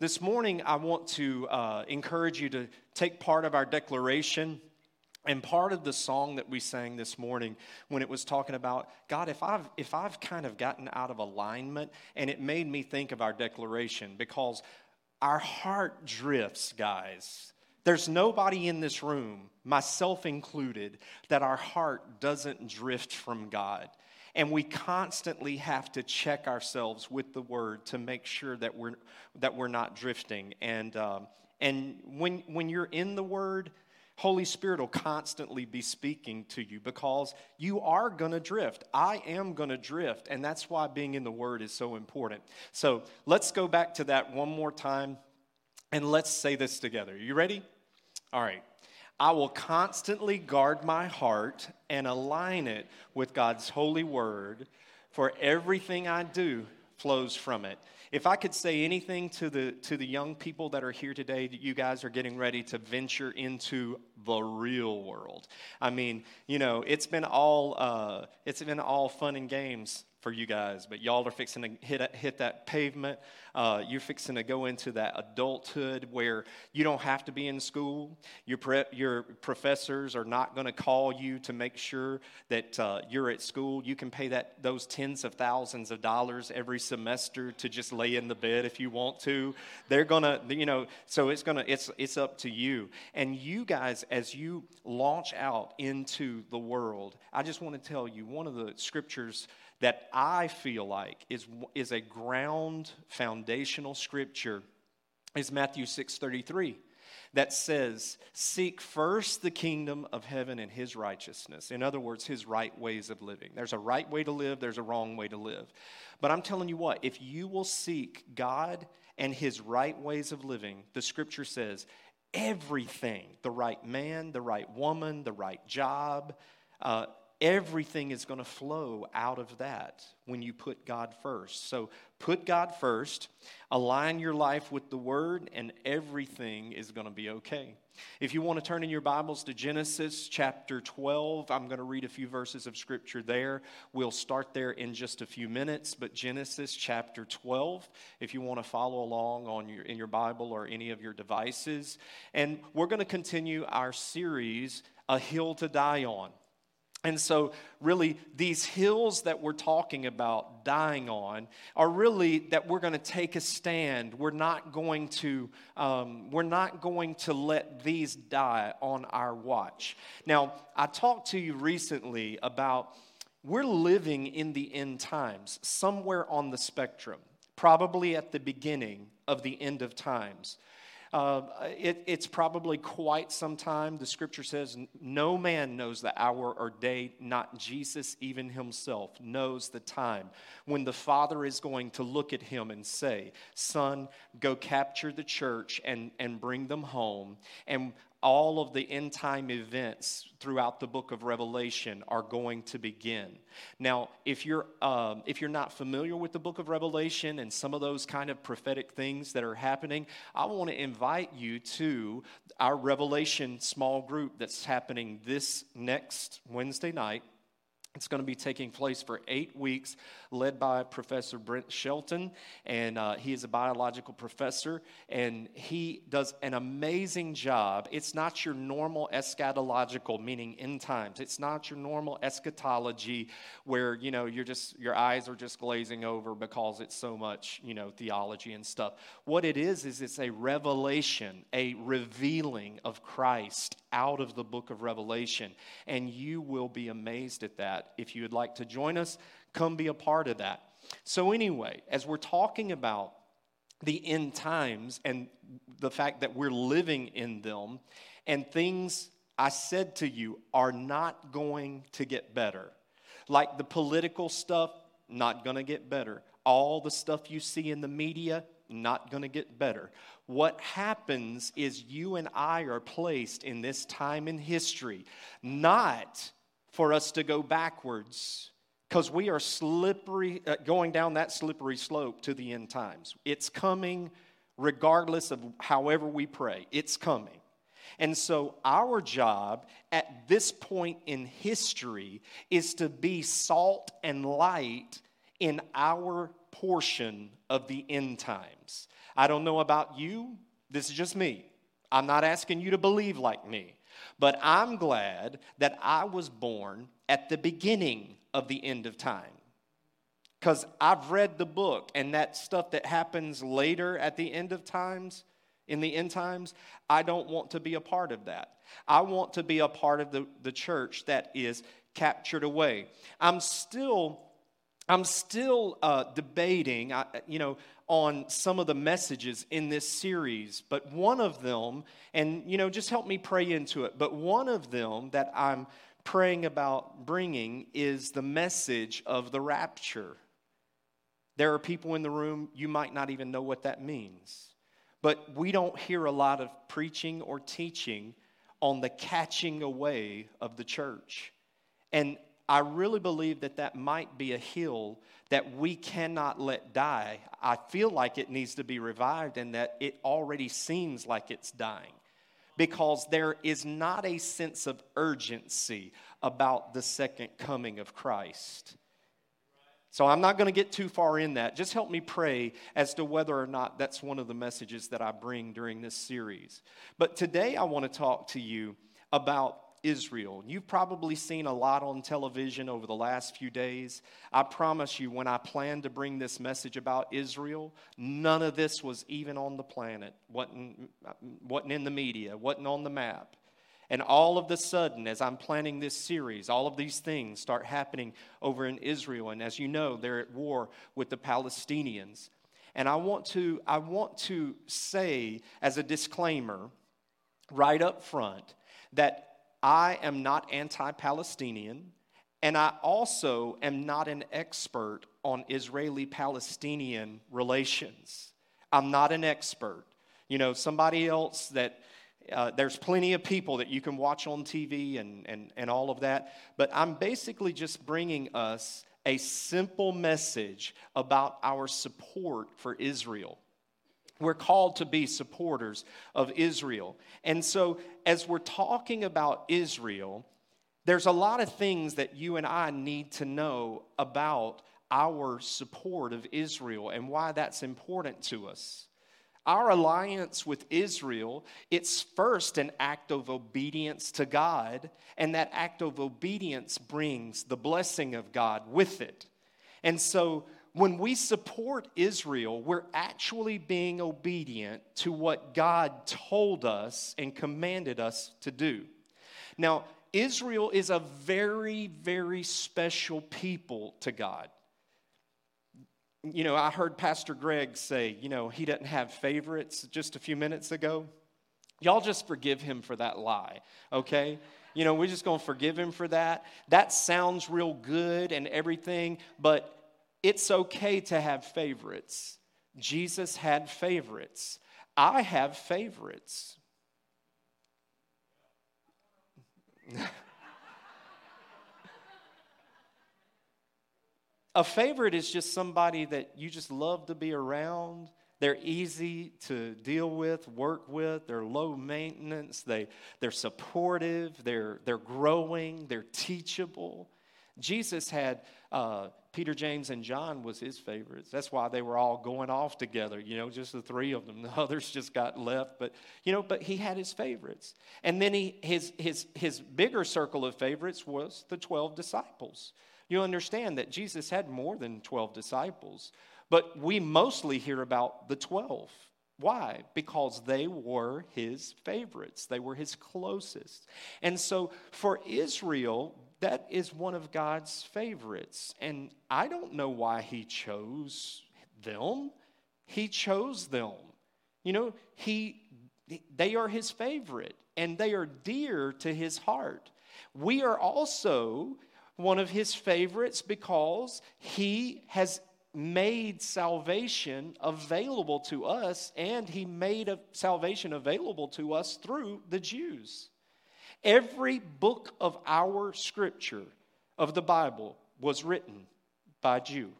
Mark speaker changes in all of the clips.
Speaker 1: This morning, I want to uh, encourage you to take part of our declaration and part of the song that we sang this morning when it was talking about God, if I've, if I've kind of gotten out of alignment, and it made me think of our declaration because our heart drifts, guys. There's nobody in this room, myself included, that our heart doesn't drift from God. And we constantly have to check ourselves with the word to make sure that we're, that we're not drifting. And, um, and when, when you're in the word, Holy Spirit will constantly be speaking to you because you are going to drift. I am going to drift. And that's why being in the Word is so important. So let's go back to that one more time and let's say this together. You ready? All right. I will constantly guard my heart and align it with God's holy word, for everything I do flows from it. If I could say anything to the to the young people that are here today, you guys are getting ready to venture into the real world. I mean, you know, it's been all uh, it's been all fun and games for you guys, but y'all are fixing to hit, hit that pavement. Uh, you're fixing to go into that adulthood where you don't have to be in school. Your, pre- your professors are not going to call you to make sure that uh, you're at school. You can pay that those tens of thousands of dollars every semester to just lay in the bed if you want to. They're going to, you know, so it's going to, it's, it's up to you. And you guys, as you launch out into the world, I just want to tell you one of the scriptures that I feel like is, is a ground foundational scripture is Matthew 6:33 that says, Seek first the kingdom of heaven and his righteousness. In other words, his right ways of living. There's a right way to live, there's a wrong way to live. But I'm telling you what, if you will seek God and his right ways of living, the scripture says, everything the right man, the right woman, the right job, uh, everything is going to flow out of that when you put God first. So put God first, align your life with the Word, and everything is going to be okay. If you want to turn in your Bibles to Genesis chapter 12, I'm going to read a few verses of Scripture there. We'll start there in just a few minutes, but Genesis chapter 12, if you want to follow along on your, in your Bible or any of your devices. And we're going to continue our series, A Hill to Die On. And so, really, these hills that we're talking about dying on are really that we're going to take a stand. We're not going to, um, we're not going to let these die on our watch. Now, I talked to you recently about we're living in the end times, somewhere on the spectrum, probably at the beginning of the end of times. Uh, it, it's probably quite some time. The scripture says, No man knows the hour or day, not Jesus even himself knows the time when the Father is going to look at him and say, Son, go capture the church and, and bring them home. And all of the end time events throughout the book of revelation are going to begin. Now if you're um, if you're not familiar with the book of revelation and some of those kind of prophetic things that are happening i want to invite you to our revelation small group that's happening this next wednesday night it's going to be taking place for eight weeks, led by Professor Brent Shelton. And uh, he is a biological professor, and he does an amazing job. It's not your normal eschatological, meaning end times. It's not your normal eschatology where, you know, you're just, your eyes are just glazing over because it's so much, you know, theology and stuff. What it is, is it's a revelation, a revealing of Christ out of the book of Revelation. And you will be amazed at that. If you would like to join us, come be a part of that. So, anyway, as we're talking about the end times and the fact that we're living in them, and things I said to you are not going to get better. Like the political stuff, not going to get better. All the stuff you see in the media, not going to get better. What happens is you and I are placed in this time in history, not for us to go backwards, because we are slippery, uh, going down that slippery slope to the end times. It's coming regardless of however we pray, it's coming. And so, our job at this point in history is to be salt and light in our portion of the end times. I don't know about you, this is just me. I'm not asking you to believe like me, but I'm glad that I was born at the beginning of the end of time. Because I've read the book, and that stuff that happens later at the end of times, in the end times, I don't want to be a part of that. I want to be a part of the, the church that is captured away. I'm still, I'm still uh, debating, uh, you know, on some of the messages in this series, but one of them, and you know, just help me pray into it. But one of them that I'm praying about bringing is the message of the rapture. There are people in the room, you might not even know what that means. But we don't hear a lot of preaching or teaching on the catching away of the church. And I really believe that that might be a hill that we cannot let die. I feel like it needs to be revived and that it already seems like it's dying because there is not a sense of urgency about the second coming of Christ. So I'm not going to get too far in that. Just help me pray as to whether or not that's one of the messages that I bring during this series. But today I want to talk to you about Israel. You've probably seen a lot on television over the last few days. I promise you, when I planned to bring this message about Israel, none of this was even on the planet, wasn't, wasn't in the media, wasn't on the map. And all of the sudden, as I'm planning this series, all of these things start happening over in Israel. And as you know, they're at war with the Palestinians. And I want to, I want to say as a disclaimer right up front that I am not anti Palestinian. And I also am not an expert on Israeli Palestinian relations. I'm not an expert. You know, somebody else that uh, there's plenty of people that you can watch on TV and, and, and all of that. But I'm basically just bringing us a simple message about our support for Israel. We're called to be supporters of Israel. And so, as we're talking about Israel, there's a lot of things that you and I need to know about our support of Israel and why that's important to us. Our alliance with Israel, it's first an act of obedience to God, and that act of obedience brings the blessing of God with it. And so when we support Israel, we're actually being obedient to what God told us and commanded us to do. Now, Israel is a very, very special people to God you know, I heard Pastor Greg say, you know, he doesn't have favorites just a few minutes ago. Y'all just forgive him for that lie, okay? You know, we're just gonna forgive him for that. That sounds real good and everything, but it's okay to have favorites. Jesus had favorites. I have favorites. A favorite is just somebody that you just love to be around. They're easy to deal with, work with. They're low maintenance. They, they're supportive. They're, they're growing. They're teachable. Jesus had uh, Peter, James, and John was his favorites. That's why they were all going off together. You know, just the three of them. The others just got left. But you know, but he had his favorites. And then he his his his bigger circle of favorites was the twelve disciples you understand that Jesus had more than 12 disciples, but we mostly hear about the 12. Why? Because they were his favorites, they were his closest. And so for Israel, that is one of God's favorites. And I don't know why he chose them. He chose them. You know, he they are his favorite and they are dear to his heart. We are also one of his favorites because he has made salvation available to us, and he made salvation available to us through the Jews. Every book of our scripture of the Bible was written by Jew.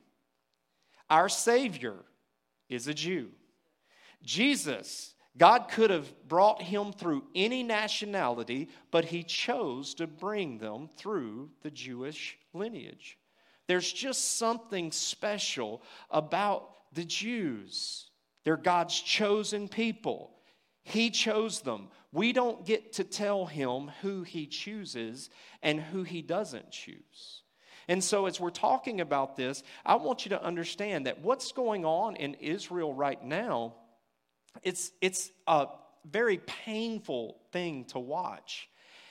Speaker 1: Our Savior is a Jew. Jesus, God could have brought him through any nationality, but he chose to bring them through the Jewish lineage. There's just something special about the Jews. They're God's chosen people. He chose them. We don't get to tell him who he chooses and who he doesn't choose. And so, as we're talking about this, I want you to understand that what's going on in Israel right now, it's, it's a very painful thing to watch.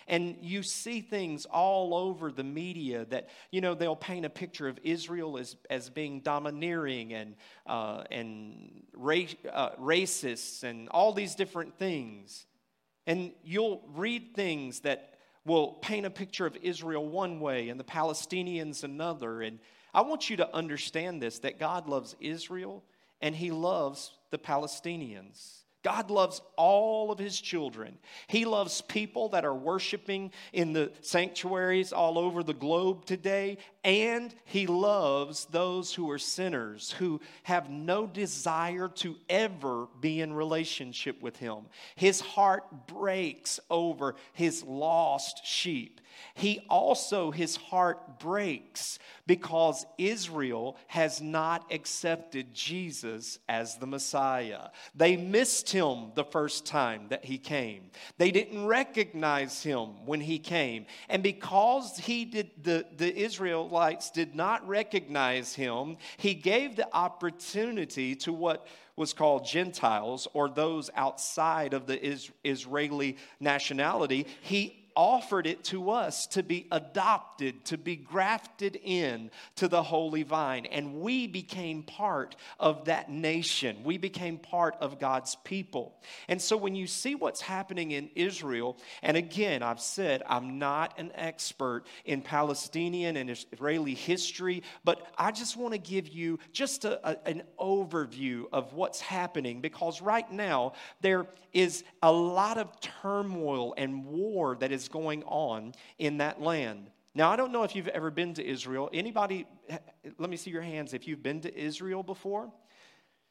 Speaker 1: And you see things all over the media that, you know, they'll paint a picture of Israel as, as being domineering and, uh, and race, uh, racists and all these different things. And you'll read things that will paint a picture of Israel one way and the Palestinians another. And I want you to understand this that God loves Israel and he loves the Palestinians. God loves all of his children. He loves people that are worshiping in the sanctuaries all over the globe today, and he loves those who are sinners, who have no desire to ever be in relationship with him. His heart breaks over his lost sheep. He also, his heart breaks because Israel has not accepted Jesus as the Messiah. They missed him the first time that he came. They didn't recognize him when he came. And because he did the, the Israelites did not recognize him, he gave the opportunity to what was called Gentiles or those outside of the Israeli nationality. He offered it to us to be adopted, to be grafted in to the holy vine. And we became part of that nation. We became part of God's people. And so when you see what's happening in Israel, and again, I've said I'm not an expert in Palestinian and Israeli history, but I just want to give you just a, a, an overview of what's happening because right now there is a lot of turmoil and war that is going on in that land. Now, I don't know if you've ever been to Israel. Anybody, let me see your hands if you've been to Israel before.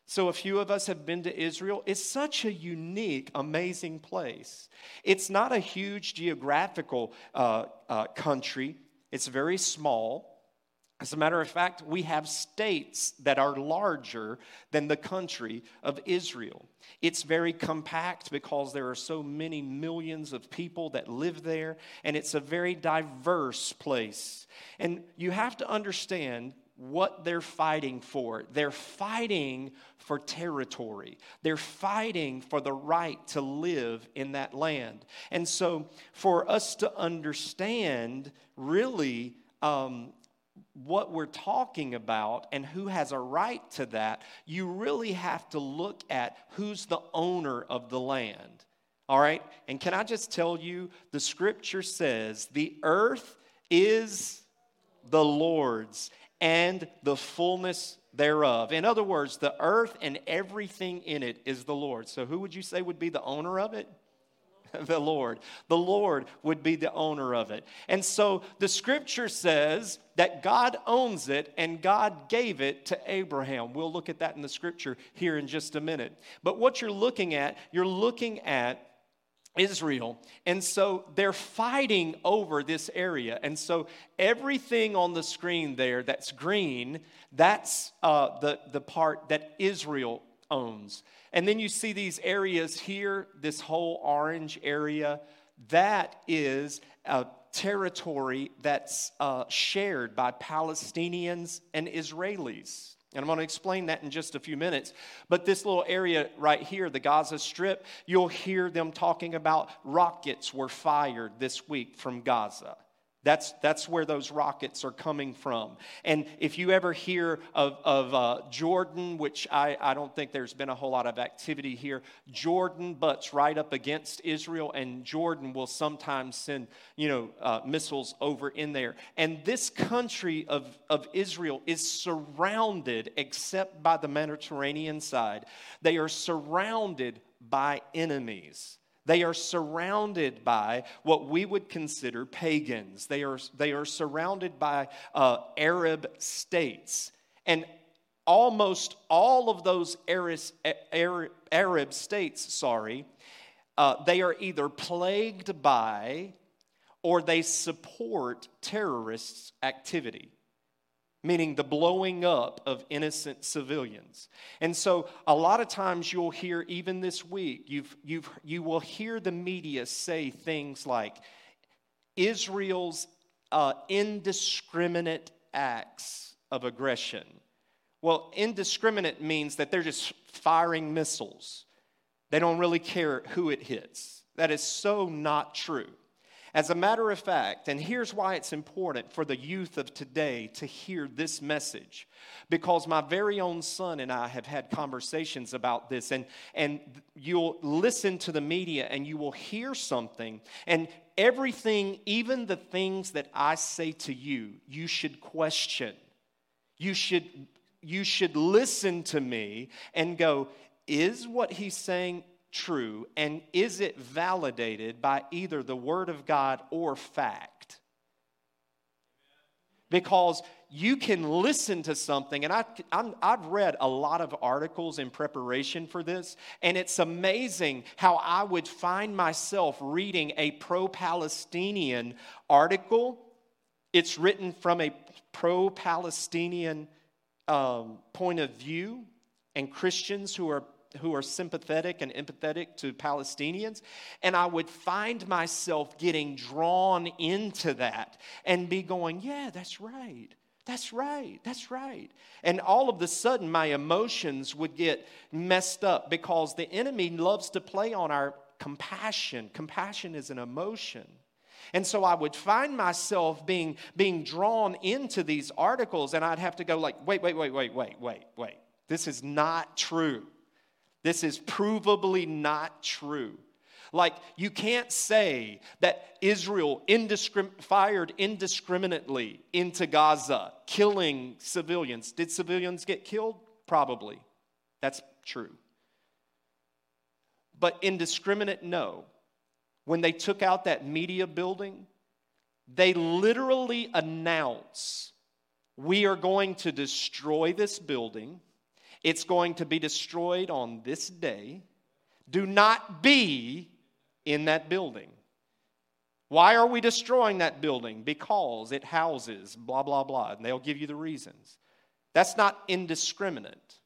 Speaker 1: So, a few of us have been to Israel. It's such a unique, amazing place. It's not a huge geographical uh, uh, country, it's very small. As a matter of fact, we have states that are larger than the country of Israel. It's very compact because there are so many millions of people that live there, and it's a very diverse place. And you have to understand what they're fighting for. They're fighting for territory. They're fighting for the right to live in that land. And so, for us to understand really um, what we're talking about and who has a right to that, you really have to look at who's the owner of the land. All right? And can I just tell you, the scripture says the earth is the Lord's and the fullness thereof. In other words, the earth and everything in it is the Lord. So who would you say would be the owner of it? the Lord. The Lord would be the owner of it. And so the scripture says that God owns it and God gave it to Abraham. We'll look at that in the scripture here in just a minute. But what you're looking at, you're looking at Israel. And so they're fighting over this area. And so everything on the screen there that's green, that's uh, the, the part that Israel owns. And then you see these areas here, this whole orange area, that is a territory that's uh, shared by Palestinians and Israelis. And I'm going to explain that in just a few minutes. But this little area right here, the Gaza Strip, you'll hear them talking about rockets were fired this week from Gaza. That's, that's where those rockets are coming from. And if you ever hear of, of uh, Jordan, which I, I don't think there's been a whole lot of activity here, Jordan butts right up against Israel, and Jordan will sometimes send, you know, uh, missiles over in there. And this country of, of Israel is surrounded, except by the Mediterranean side, they are surrounded by enemies. They are surrounded by what we would consider pagans. They are, they are surrounded by uh, Arab states. And almost all of those Arab, states, sorry, uh, they are either plagued by or they support terrorists' activity meaning the blowing up of innocent civilians. And so a lot of times you'll hear, even this week, you've, you've, you will hear the media say things like Israel's uh, indiscriminate acts of aggression. Well, indiscriminate means that they're just firing missiles. They don't really care who it hits. That is so not true. As a matter of fact, and here's why it's important for the youth of today to hear this message, because my very own son and I have had conversations about this, and, and you'll listen to the media and you will hear something, and everything, even the things that I say to you, you should question. You should, you should listen to me and go, is what he's saying true? And is it validated by either the Word of God or fact? Because you can listen to something, and I, i have read a lot of articles in preparation for this, and it's amazing how I would find myself reading a pro Palestinian article. It's written from a pro Palestinian um, point of view, and Christians who are who are sympathetic and empathetic to Palestinians. And I would find myself getting drawn into that and be going, yeah, that's right. That's right. That's right. And all of a sudden, my emotions would get messed up because the enemy loves to play on our compassion. Compassion is an emotion. And so I would find myself being, being drawn into these articles, and I'd have to go like, wait, wait, wait, wait, wait, wait, wait. This is not true. This is provably not true. Like, you can't say that Israel indiscrim- fired indiscriminately into Gaza, killing civilians. Did civilians get killed? Probably. That's true. But indiscriminate, no. When they took out that media building, they literally announce we are going to destroy this building it's going to be destroyed on this day. Do not be in that building. Why are we destroying that building? Because it houses blah, blah, blah. And they'll give you the reasons. That's not indiscriminate.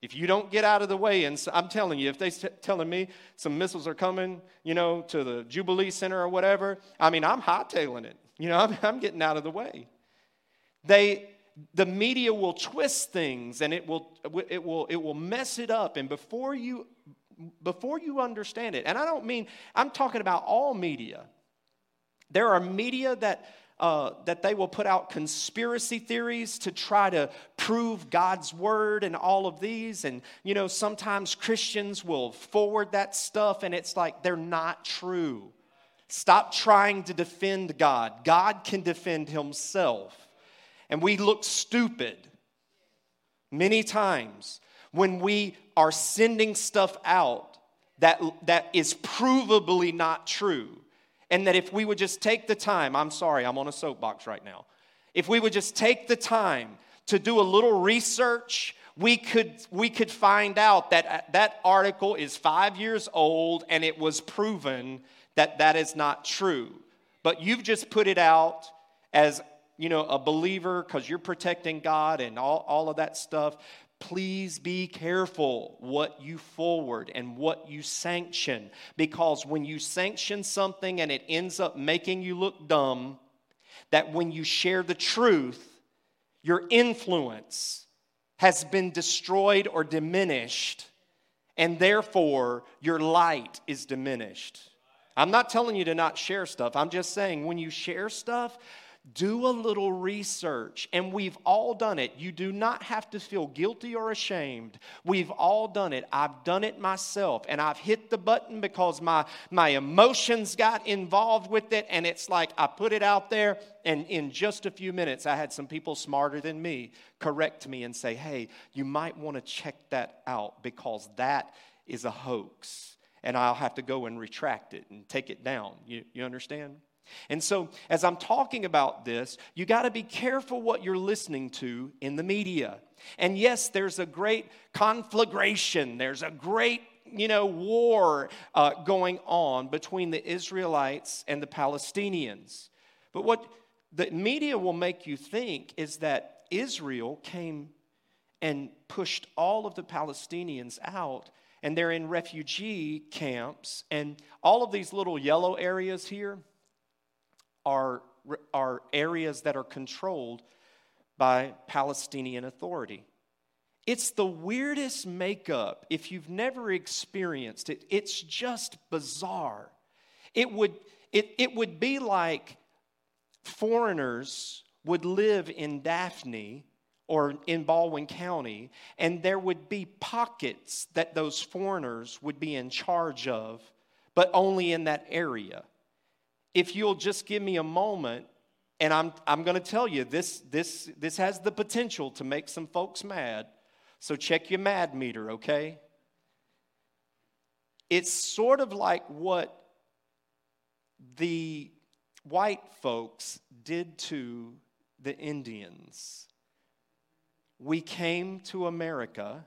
Speaker 1: If you don't get out of the way, and I'm telling you, if they're telling me some missiles are coming, you know, to the Jubilee Center or whatever, I mean, I'm hightailing it. You know, I'm, I'm getting out of the way. They the media will twist things and it will, it will, it will mess it up. And before you, before you understand it, and I don't mean, I'm talking about all media. There are media that, uh, that they will put out conspiracy theories to try to prove God's word and all of these. And, you know, sometimes Christians will forward that stuff and it's like they're not true. Stop trying to defend God. God can defend himself. And we look stupid many times when we are sending stuff out that, that is provably not true. And that if we would just take the time, I'm sorry, I'm on a soapbox right now. If we would just take the time to do a little research, we could, we could find out that that article is five years old and it was proven that that is not true. But you've just put it out as you know, a believer because you're protecting God and all, all of that stuff, please be careful what you forward and what you sanction. Because when you sanction something and it ends up making you look dumb, that when you share the truth, your influence has been destroyed or diminished, and therefore your light is diminished. I'm not telling you to not share stuff. I'm just saying when you share stuff, do a little research. And we've all done it. You do not have to feel guilty or ashamed. We've all done it. I've done it myself. And I've hit the button because my, my emotions got involved with it. And it's like I put it out there. And in just a few minutes, I had some people smarter than me correct me and say, hey, you might want to check that out because that is a hoax. And I'll have to go and retract it and take it down. You, you understand? And so, as I'm talking about this, you got to be careful what you're listening to in the media. And yes, there's a great conflagration, there's a great you know, war uh, going on between the Israelites and the Palestinians. But what the media will make you think is that Israel came and pushed all of the Palestinians out, and they're in refugee camps, and all of these little yellow areas here are, are areas that are controlled by Palestinian Authority. It's the weirdest makeup. If you've never experienced it, it's just bizarre. It would, it, it would be like foreigners would live in Daphne or in Baldwin County, and there would be pockets that those foreigners would be in charge of, but only in that area if you'll just give me a moment, and I'm, I'm going to tell you this, this, this has the potential to make some folks mad. So check your mad meter, okay? It's sort of like what the white folks did to the Indians. We came to America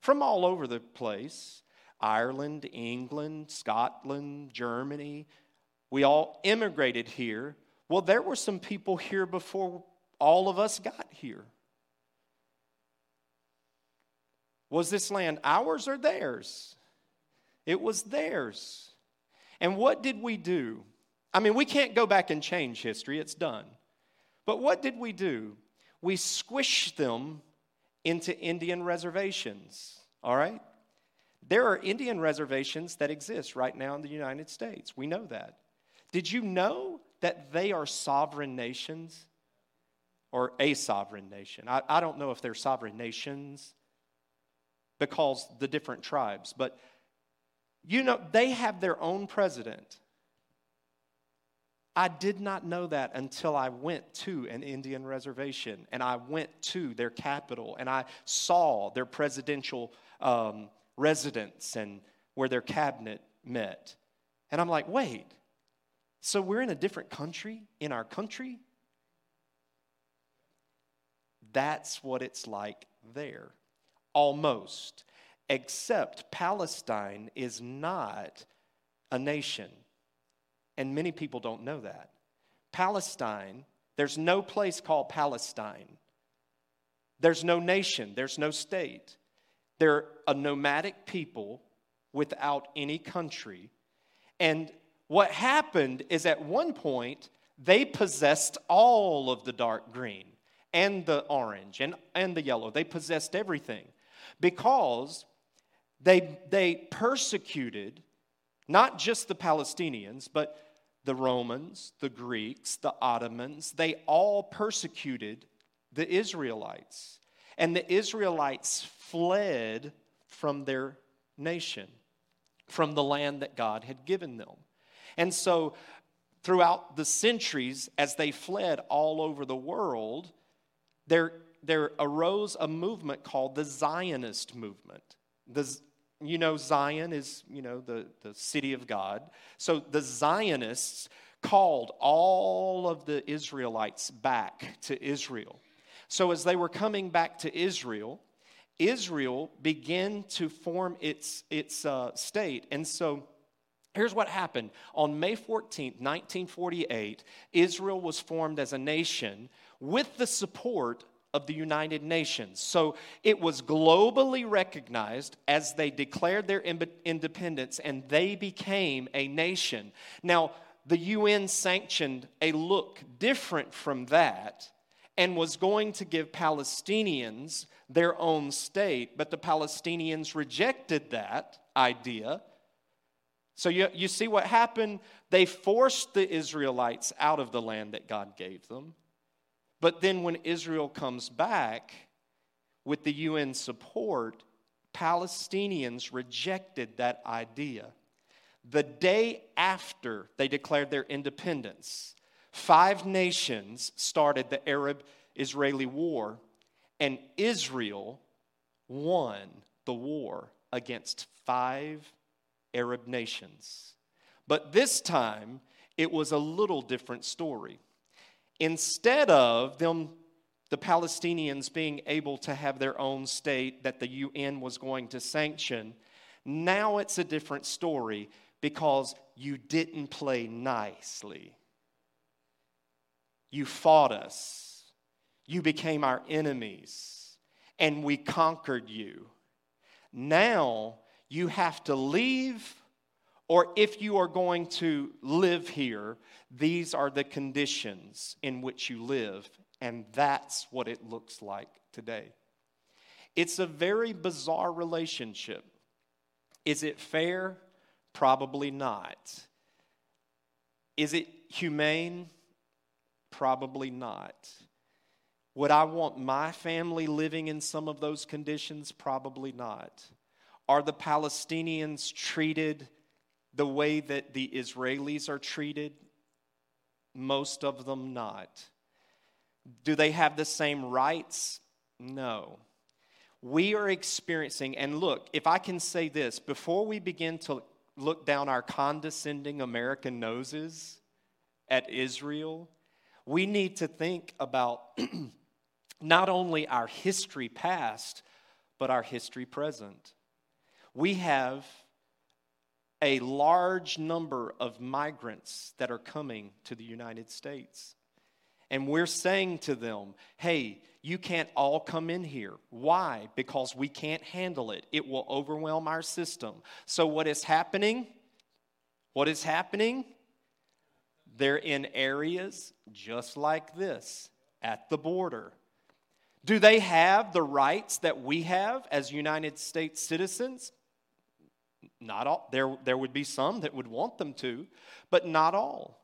Speaker 1: from all over the place Ireland, England, Scotland, Germany, we all immigrated here. Well, there were some people here before all of us got here. Was this land ours or theirs? It was theirs. And what did we do? I mean, we can't go back and change history, it's done. But what did we do? We squished them into Indian reservations, all right? There are Indian reservations that exist right now in the United States. We know that. Did you know that they are sovereign nations? Or a sovereign nation? I, I don't know if they're sovereign nations because the different tribes, but you know, they have their own president. I did not know that until I went to an Indian reservation and I went to their capital and I saw their presidential um, residence and where their cabinet met. And I'm like, wait, so we're in a different country, in our country. That's what it's like there. Almost. Except Palestine is not a nation. And many people don't know that. Palestine, there's no place called Palestine. There's no nation, there's no state. They're a nomadic people without any country. And what happened is at one point, they possessed all of the dark green and the orange and, and the yellow. They possessed everything because they, they persecuted not just the Palestinians, but the Romans, the Greeks, the Ottomans. They all persecuted the Israelites. And the Israelites fled from their nation, from the land that God had given them. And so, throughout the centuries, as they fled all over the world, there, there arose a movement called the Zionist movement. The, you know, Zion is, you know, the, the city of God. So the Zionists called all of the Israelites back to Israel. So as they were coming back to Israel, Israel began to form its, its uh, state. And so Here's what happened. On May 14th, 1948, Israel was formed as a nation with the support of the United Nations. So it was globally recognized as they declared their independence and they became a nation. Now, the UN sanctioned a look different from that and was going to give Palestinians their own state, but the Palestinians rejected that idea So you, you see what happened? They forced the Israelites out of the land that God gave them. But then when Israel comes back with the UN support, Palestinians rejected that idea. The day after they declared their independence, five nations started the Arab Israeli war, and Israel won the war against five Arab nations. But this time, it was a little different story. Instead of them, the Palestinians being able to have their own state that the UN was going to sanction, now it's a different story because you didn't play nicely. You fought us, you became our enemies, and we conquered you. Now you have to leave, or if you are going to live here, these are the conditions in which you live. And that's what it looks like today. It's a very bizarre relationship. Is it fair? Probably not. Is it humane? Probably not. Would I want my family living in some of those conditions? Probably not. Are the Palestinians treated the way that the Israelis are treated? Most of them not. Do they have the same rights? No. We are experiencing, and look, if I can say this, before we begin to look down our condescending American noses at Israel, we need to think about not only our history past, but our history present we have a large number of migrants that are coming to the United States. And we're saying to them, hey, you can't all come in here. Why? Because we can't handle it. It will overwhelm our system. So, what is happening? What is happening? They're in areas just like this at the border. Do they have the rights that we have as United States citizens? Not all. There, there would be some that would want them to, but not all.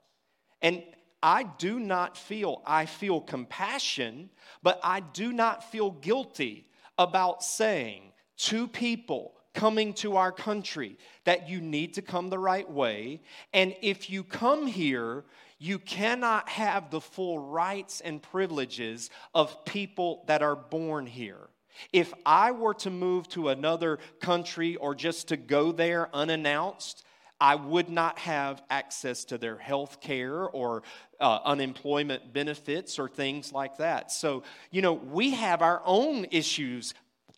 Speaker 1: And I do not feel, I feel compassion, but I do not feel guilty about saying to people coming to our country that you need to come the right way. And if you come here, you cannot have the full rights and privileges of people that are born here. If I were to move to another country or just to go there unannounced, I would not have access to their health care or uh, unemployment benefits or things like that. So, you know, we have our own issues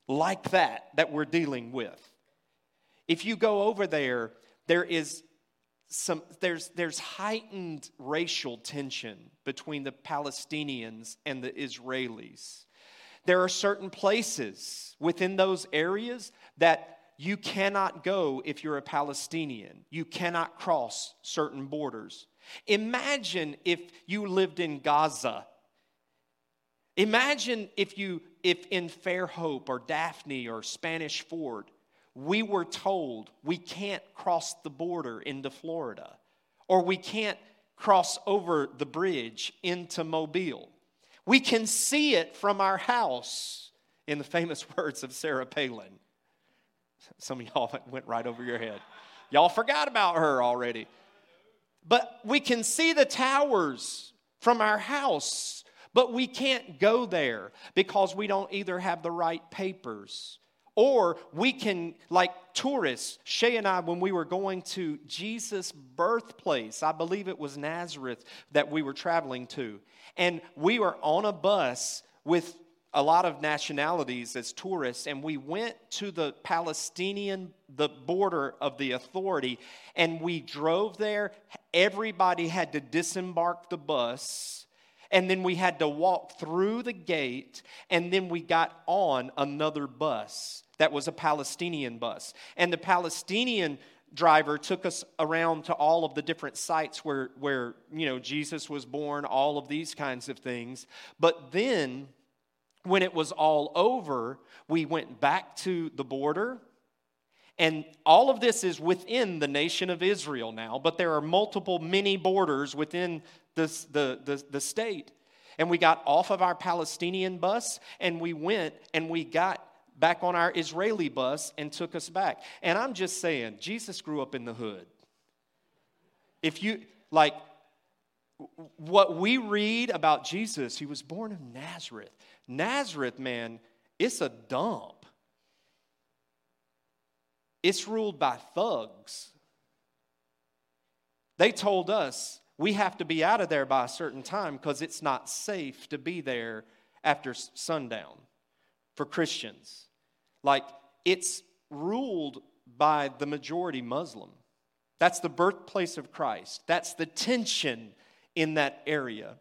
Speaker 1: like that that we're dealing with. If you go over there, there is some there's there's heightened racial tension between the Palestinians and the Israelis. There are certain places within those areas that you cannot go if you're a Palestinian. You cannot cross certain borders. Imagine if you lived in Gaza. Imagine if you if in Fairhope or Daphne or Spanish Fort we were told we can't cross the border into Florida or we can't cross over the bridge into Mobile. We can see it from our house, in the famous words of Sarah Palin. Some of y'all went right over your head. Y'all forgot about her already. But we can see the towers from our house, but we can't go there because we don't either have the right papers or we can, like tourists, Shay and I, when we were going to Jesus' birthplace, I believe it was Nazareth that we were traveling to, and we were on a bus with a lot of nationalities as tourists, and we went to the Palestinian, the border of the authority, and we drove there. Everybody had to disembark the bus, and then we had to walk through the gate, and then we got on another bus that was a Palestinian bus. And the Palestinian driver took us around to all of the different sites where, where you know jesus was born all of these kinds of things but then when it was all over we went back to the border And all of this is within the nation of Israel now, but there are multiple mini borders within this, the, the, the state. And we got off of our Palestinian bus and we went and we got back on our Israeli bus and took us back. And I'm just saying, Jesus grew up in the hood. If you, like, what we read about Jesus, he was born in Nazareth. Nazareth, man, it's a dump. It's ruled by thugs. They told us we have to be out of there by a certain time because it's not safe to be there after sundown for Christians. Like, it's ruled by the majority Muslim. That's the birthplace of Christ. That's the tension in that area.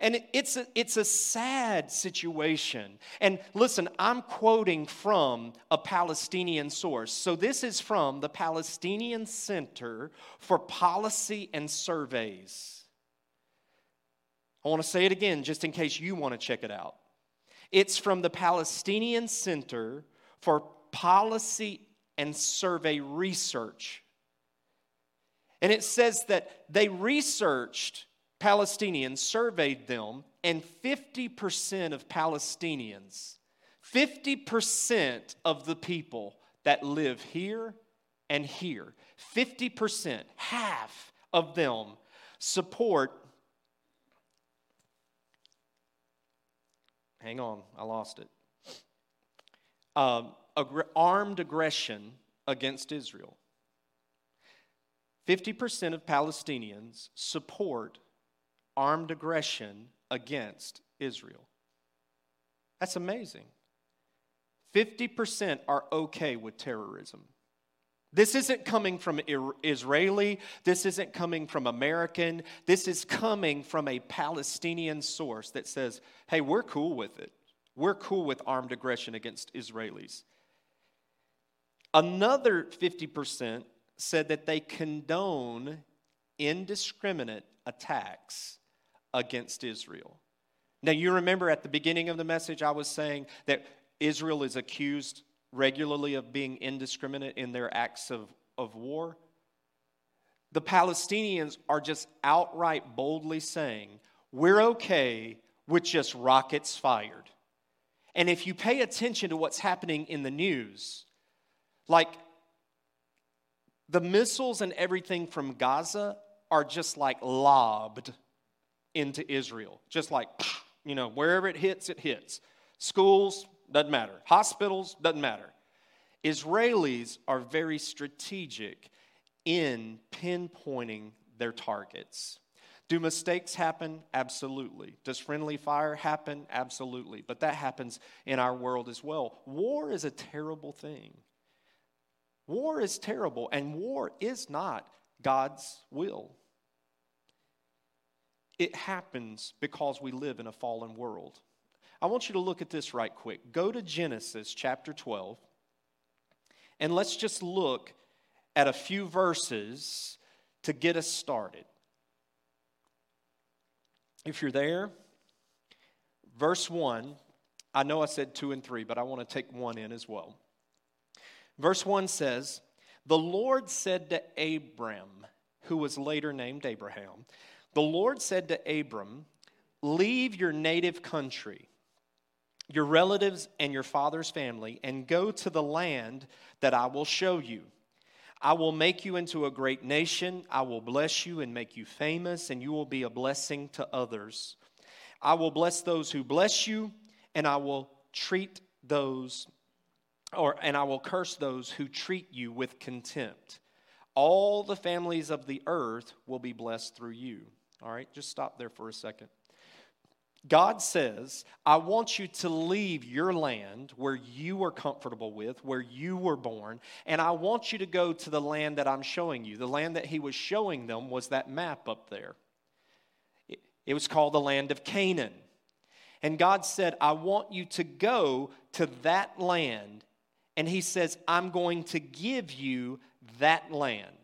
Speaker 1: And it's a, it's a sad situation. And listen, I'm quoting from a Palestinian source. So this is from the Palestinian Center for Policy and Surveys. I want to say it again just in case you want to check it out. It's from the Palestinian Center for Policy and Survey Research. And it says that they researched Palestinians, surveyed them, and 50% of Palestinians, 50% of the people that live here and here, 50%, half of them support. Hang on, I lost it. Um, armed aggression against Israel. 50% of Palestinians support armed aggression against Israel. That's amazing. 50% are okay with terrorism. This isn't coming from Israeli. This isn't coming from American. This is coming from a Palestinian source that says, hey, we're cool with it. We're cool with armed aggression against Israelis. Another 50% said that they condone indiscriminate attacks against Israel. Now, you remember at the beginning of the message, I was saying that Israel is accused regularly of being indiscriminate in their acts of, of war. The Palestinians are just outright boldly saying, We're okay with just rockets fired. And if you pay attention to what's happening in the news, like the missiles and everything from Gaza are just like lobbed into Israel. Just like, you know, wherever it hits, it hits. Schools, doesn't matter. Hospitals, doesn't matter. Israelis are very strategic in pinpointing their targets. Do mistakes happen? Absolutely. Does friendly fire happen? Absolutely. But that happens in our world as well. War is a terrible thing. War is terrible, and war is not God's will. It happens because we live in a fallen world. I want you to look at this right quick. Go to Genesis chapter 12, and let's just look at a few verses to get us started. If you're there, verse 1, I know I said 2 and 3, but I want to take 1 in as well. Verse 1 says, The Lord said to Abram, who was later named Abraham, the Lord said to Abram, Leave your native country, your relatives, and your father's family, and go to the land that I will show you. I will make you into a great nation. I will bless you and make you famous, and you will be a blessing to others. I will bless those who bless you, and I will treat those, or and I will curse those who treat you with contempt. All the families of the earth will be blessed through you. All right, just stop there for a second. God says, I want you to leave your land where you were comfortable with, where you were born, and I want you to go to the land that I'm showing you. The land that He was showing them was that map up there. It was called the land of Canaan. And God said, I want you to go to that land. And He says, I'm going to give you that land.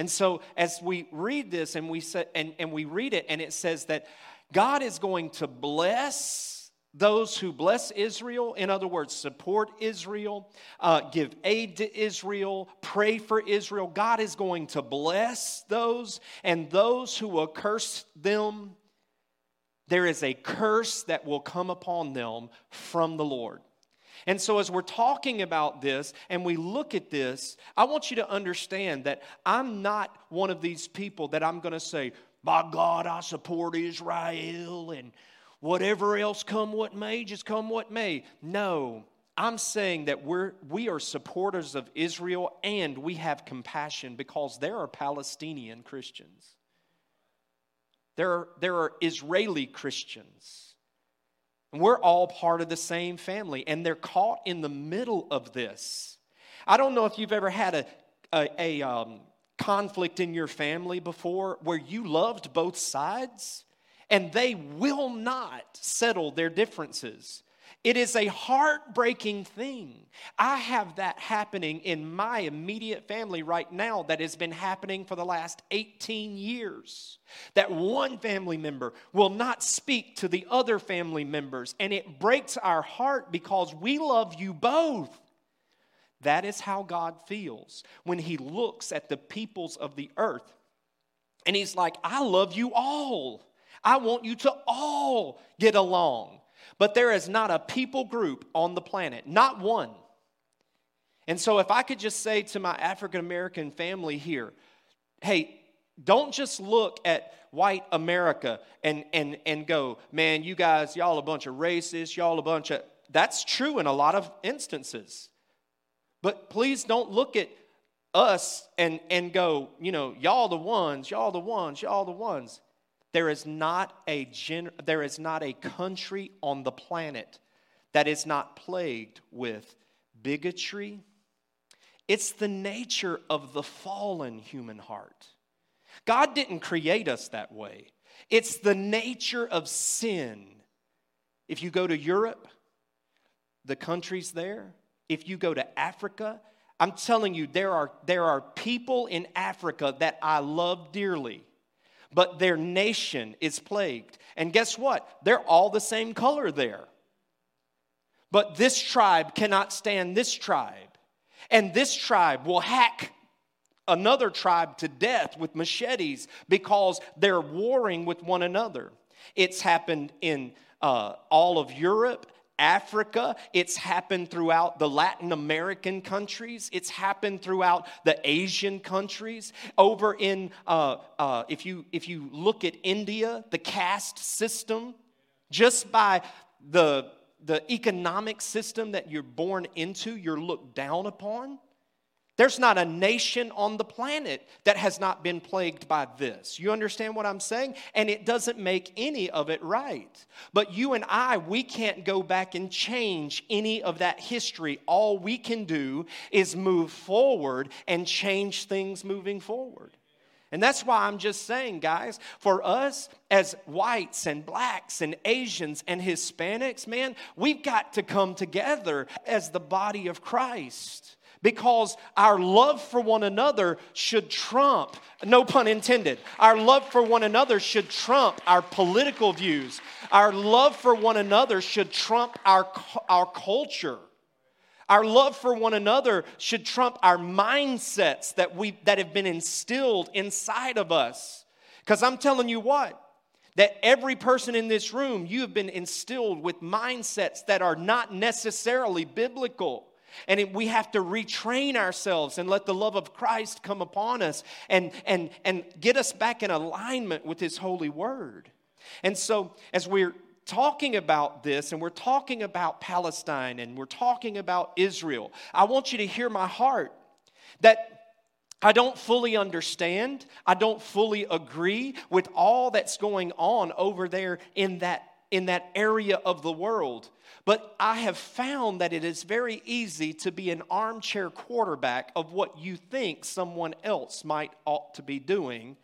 Speaker 1: And so as we read this and we say, and, and we read it and it says that God is going to bless those who bless Israel, in other words, support Israel, uh, give aid to Israel, pray for Israel, God is going to bless those, and those who will curse them, there is a curse that will come upon them from the Lord. And so, as we're talking about this and we look at this, I want you to understand that I'm not one of these people that I'm going to say, by God, I support Israel and whatever else come what may, just come what may. No, I'm saying that we're, we are supporters of Israel and we have compassion because there are Palestinian Christians. There are, there are Israeli Christians. And we're all part of the same family, and they're caught in the middle of this. I don't know if you've ever had a, a, a um, conflict in your family before where you loved both sides and they will not settle their differences. It is a heartbreaking thing. I have that happening in my immediate family right now that has been happening for the last 18 years. That one family member will not speak to the other family members, and it breaks our heart because we love you both. That is how God feels when He looks at the peoples of the earth. And He's like, I love you all. I want you to all get along. But there is not a people group on the planet, not one. And so, if I could just say to my African American family here, hey, don't just look at white America and, and, and go, man, you guys, y'all a bunch of racists, y'all a bunch of. That's true in a lot of instances. But please don't look at us and, and go, you know, y'all the ones, y'all the ones, y'all the ones. There is not a gen- there is not a country on the planet that is not plagued with bigotry. It's the nature of the fallen human heart. God didn't create us that way. It's the nature of sin. If you go to Europe, the countries there, if you go to Africa, I'm telling you, there are, there are people in Africa that I love dearly but their nation is plagued. And guess what? They're all the same color there. But this tribe cannot stand this tribe. And this tribe will hack another tribe to death with machetes because they're warring with one another. It's happened in uh, all of Europe Africa. It's happened throughout the Latin American countries. It's happened throughout the Asian countries. Over in, uh, uh, if, you, if you look at India, the caste system, just by the, the economic system that you're born into, you're looked down upon. There's not a nation on the planet that has not been plagued by this. You understand what I'm saying? And it doesn't make any of it right. But you and I, we can't go back and change any of that history. All we can do is move forward and change things moving forward. And that's why I'm just saying, guys, for us as whites and blacks and Asians and Hispanics, man, we've got to come together as the body of Christ because our love for one another should trump, no pun intended, our love for one another should trump our political views. Our love for one another should trump our, our culture. Our love for one another should trump our mindsets that, we, that have been instilled inside of us. Because I'm telling you what, that every person in this room, you have been instilled with mindsets that are not necessarily biblical. And we have to retrain ourselves and let the love of Christ come upon us and, and, and get us back in alignment with His holy word. And so, as we're talking about this and we're talking about Palestine and we're talking about Israel, I want you to hear my heart that I don't fully understand, I don't fully agree with all that's going on over there in that in that area of the world. But I have found that it is very easy to be an armchair quarterback of what you think someone else might ought to be doing,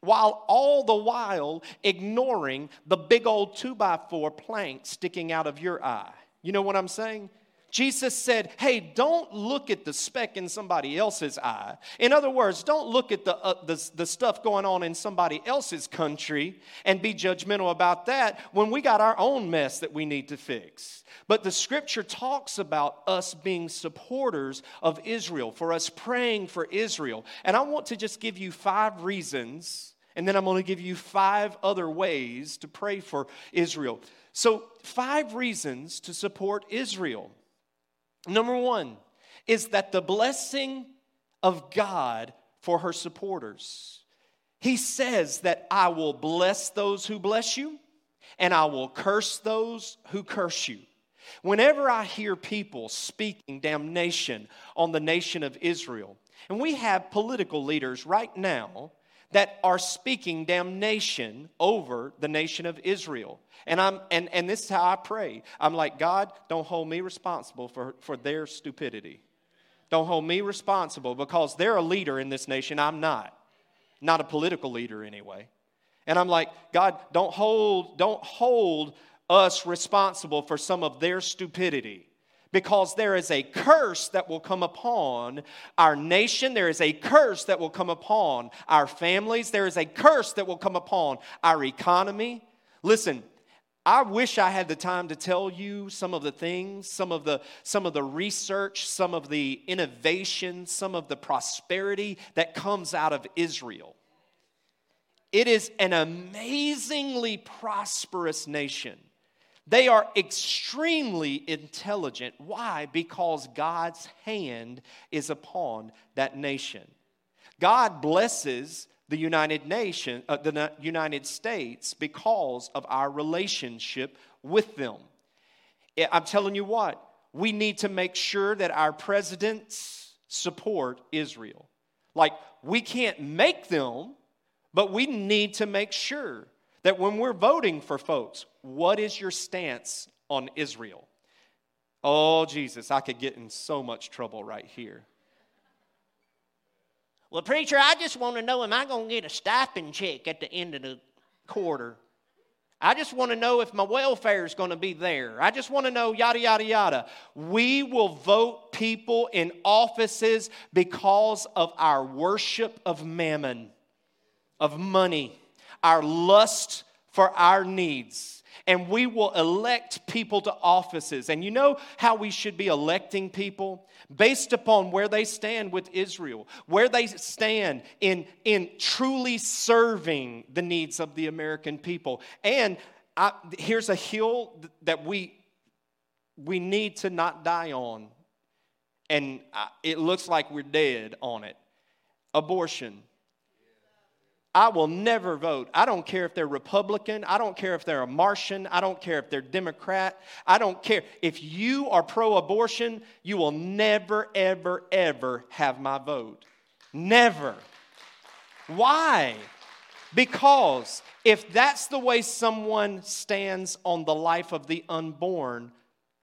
Speaker 1: while all the while ignoring the big old two by four plank sticking out of your eye. You know what I'm saying? Jesus said, Hey, don't look at the speck in somebody else's eye. In other words, don't look at the, uh, the, the, stuff going on in somebody else's country and be judgmental about that when we got our own mess that we need to fix. But the scripture talks about us being supporters of Israel, for us praying for Israel. And I want to just give you five reasons, and then I'm going to give you five other ways to pray for Israel. So, five reasons to support Israel. Number one is that the blessing of God for her supporters. He says that I will bless those who bless you, and I will curse those who curse you. Whenever I hear people speaking damnation on the nation of Israel, and we have political leaders right now that are speaking damnation over the nation of Israel. And, I'm, and, and this is how I pray. I'm like, God, don't hold me responsible for, for their stupidity. Don't hold me responsible because they're a leader in this nation. I'm not. Not a political leader, anyway. And I'm like, God, don't hold, don't hold us responsible for some of their stupidity because there is a curse that will come upon our nation. There is a curse that will come upon our families. There is a curse that will come upon our economy. Listen, I wish I had the time to tell you some of the things, some of the, some of the research, some of the innovation, some of the prosperity that comes out of Israel. It is an amazingly prosperous nation. They are extremely intelligent. Why? Because God's hand is upon that nation. God blesses the United Nation, uh, the United States because of our relationship with them. I'm telling you what, we need to make sure that our presidents support Israel. Like, we can't make them, but we need to make sure that when we're voting for folks, what is your stance on Israel? Oh, Jesus, I could get in so much trouble right here.
Speaker 2: Well, preacher, I just want to know am I going to get a stipend check at the end of the quarter? I just want to know if my welfare is going to be there. I just want to know yada, yada, yada. We will vote people in offices because of our worship of mammon, of money our lust for our needs. And we will elect people to offices. And you know how we should be electing people? Based upon where they stand with Israel, where they stand in, in truly serving the needs of the American people. And I, here's a hill that we, we need to not die on. And uh, it looks like we're dead on it abortion. I will never vote. I don't care if they're Republican. I don't care if they're a Martian. I don't care if they're Democrat. I don't care. If you are pro abortion, you will never, ever, ever have my vote. Never. Why? Because if that's the way someone stands on the life of the unborn,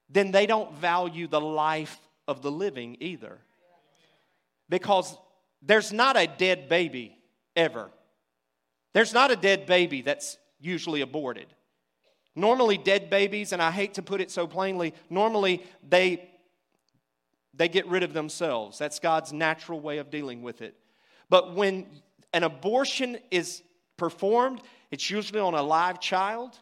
Speaker 2: then they don't value the life of the living either. Because there's not a dead baby ever. There's not a dead baby that's usually aborted. Normally, dead babies, and I hate to put it so plainly, normally they, they get rid of themselves. That's God's natural way of dealing with it. But when an abortion is performed, it's usually on a live child.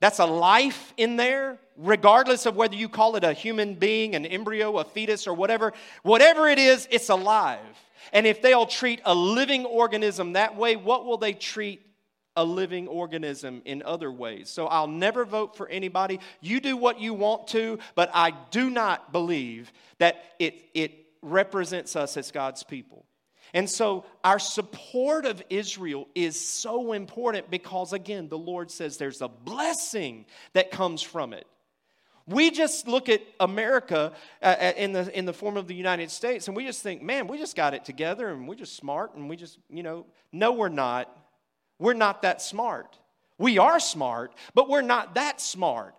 Speaker 2: That's a life in there, regardless of whether you call it a human being, an embryo, a fetus, or whatever. Whatever it is, it's alive. And if they'll treat a living organism that way, what will they treat a living organism in other ways? So I'll never vote for anybody. You do what you want to, but I do not believe that it, it represents us as God's people. And so our support of Israel is so important because, again, the Lord says there's a blessing that comes from it. We just look at America uh, uh, in, the, in the form of the United States and we just think, man, we just got it together and we're just smart and we just, you know, no, we're not. We're not that smart. We are smart, but we're not that smart.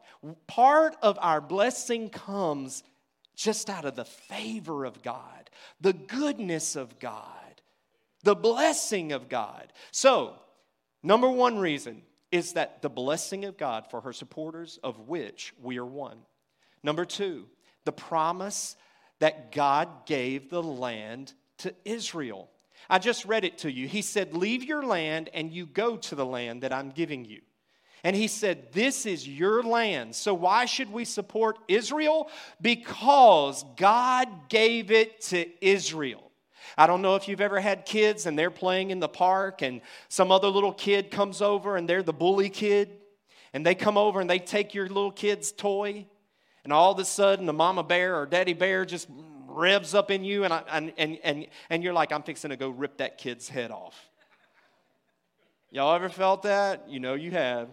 Speaker 2: Part of our blessing comes just out of the favor of God, the goodness of God, the blessing of God. So, number one reason is that the blessing of God for her supporters, of which we are one. Number two,
Speaker 1: the promise that God gave the land to Israel. I just read it to you. He said, Leave your land and you go to the land that I'm giving you. And he said, This is your land. So why should we support Israel? Because God gave it to Israel. I don't know if you've ever had kids and they're playing in the park and some other little kid comes over and they're the bully kid and they come over and they take your little kid's toy and all of a sudden the mama bear or daddy bear just revs up in you and, I, and, and, and, and you're like, I'm fixing to go rip that kid's head off. Y'all ever felt that? You know you have.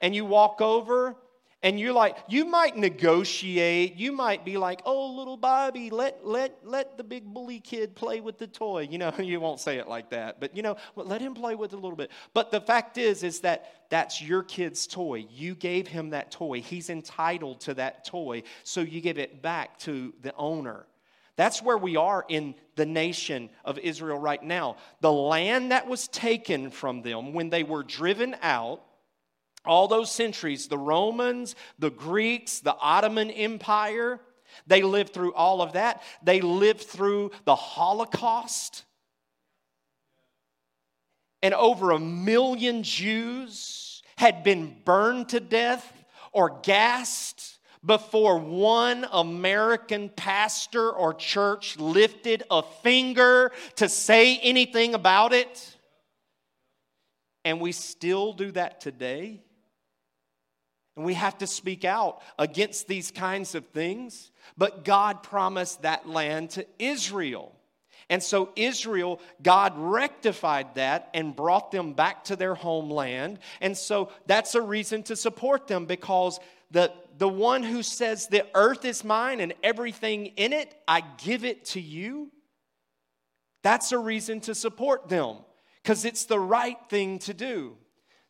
Speaker 1: And you walk over and you're like you might negotiate. You might be like oh little bobby let let let the big bully kid play with the toy. You know you won't say it like that but you know let him play with it a little bit. But the fact is is that that's your kid's toy. You gave him that toy. He's entitled to that toy so you give it back to the owner. That's where we are in the nation of Israel right now. The land that was taken from them when they were driven out all those centuries, the Romans, the Greeks, the Ottoman Empire, they lived through all of that. They lived through the Holocaust. And over a million Jews had been burned to death or gassed before one American pastor or church lifted a finger to say anything about it. And we still do that today. And we have to speak out against these kinds of things. But God promised that land to Israel. And so, Israel, God rectified that and brought them back to their homeland. And so, that's a reason to support them because the, the one who says, The earth is mine and everything in it, I give it to you, that's a reason to support them because it's the right thing to do.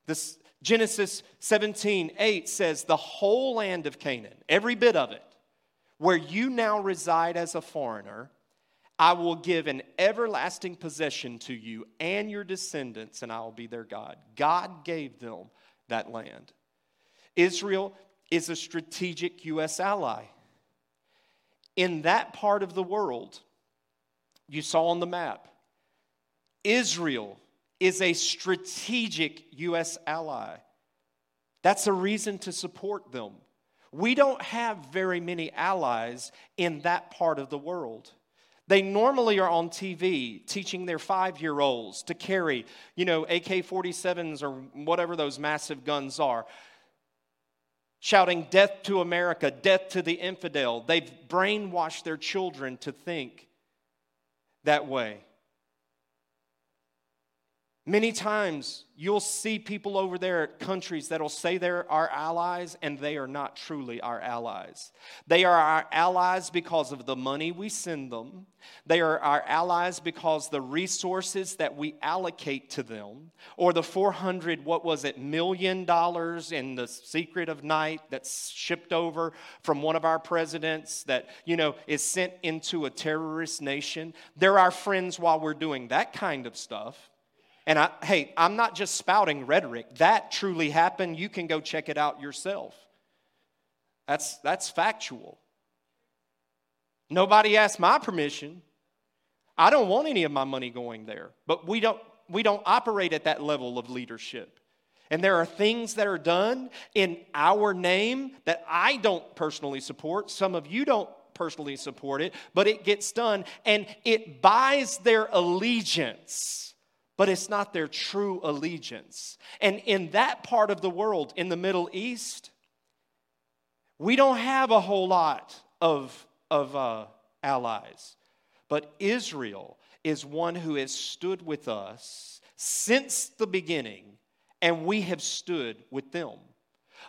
Speaker 1: This, Genesis 17, 8 says, The whole land of Canaan, every bit of it, where you now reside as a foreigner, I will give an everlasting possession to you and your descendants, and I will be their God. God gave them that land. Israel is a strategic U.S. ally. In that part of the world, you saw on the map, Israel is a strategic U.S. ally. That's a reason to support them. We don't have very many allies in that part of the world. They normally are on TV teaching their five year olds to carry, you know, AK 47s or whatever those massive guns are, shouting, Death to America, death to the infidel. They've brainwashed their children to think that way. Many times you'll see people over there at countries that'll say they're our allies and they are not truly our allies. They are our allies because of the money we send them. They are our allies because the resources that we allocate to them or the 400 what was it million dollars in the secret of night that's shipped over from one of our presidents that you know is sent into a terrorist nation. They're our friends while we're doing that kind of stuff. And I, hey, I'm not just spouting rhetoric. That truly happened. You can go check it out yourself. That's, that's factual. Nobody asked my permission. I don't want any of my money going there. But we don't, we don't operate at that level of leadership. And there are things that are done in our name that I don't personally support. Some of you don't personally support it, but it gets done and it buys their allegiance but it's not their true allegiance. And in that part of the world, in the Middle East, we don't have a whole lot of, of uh, allies. But Israel is one who has stood with us since the beginning, and we have stood with them.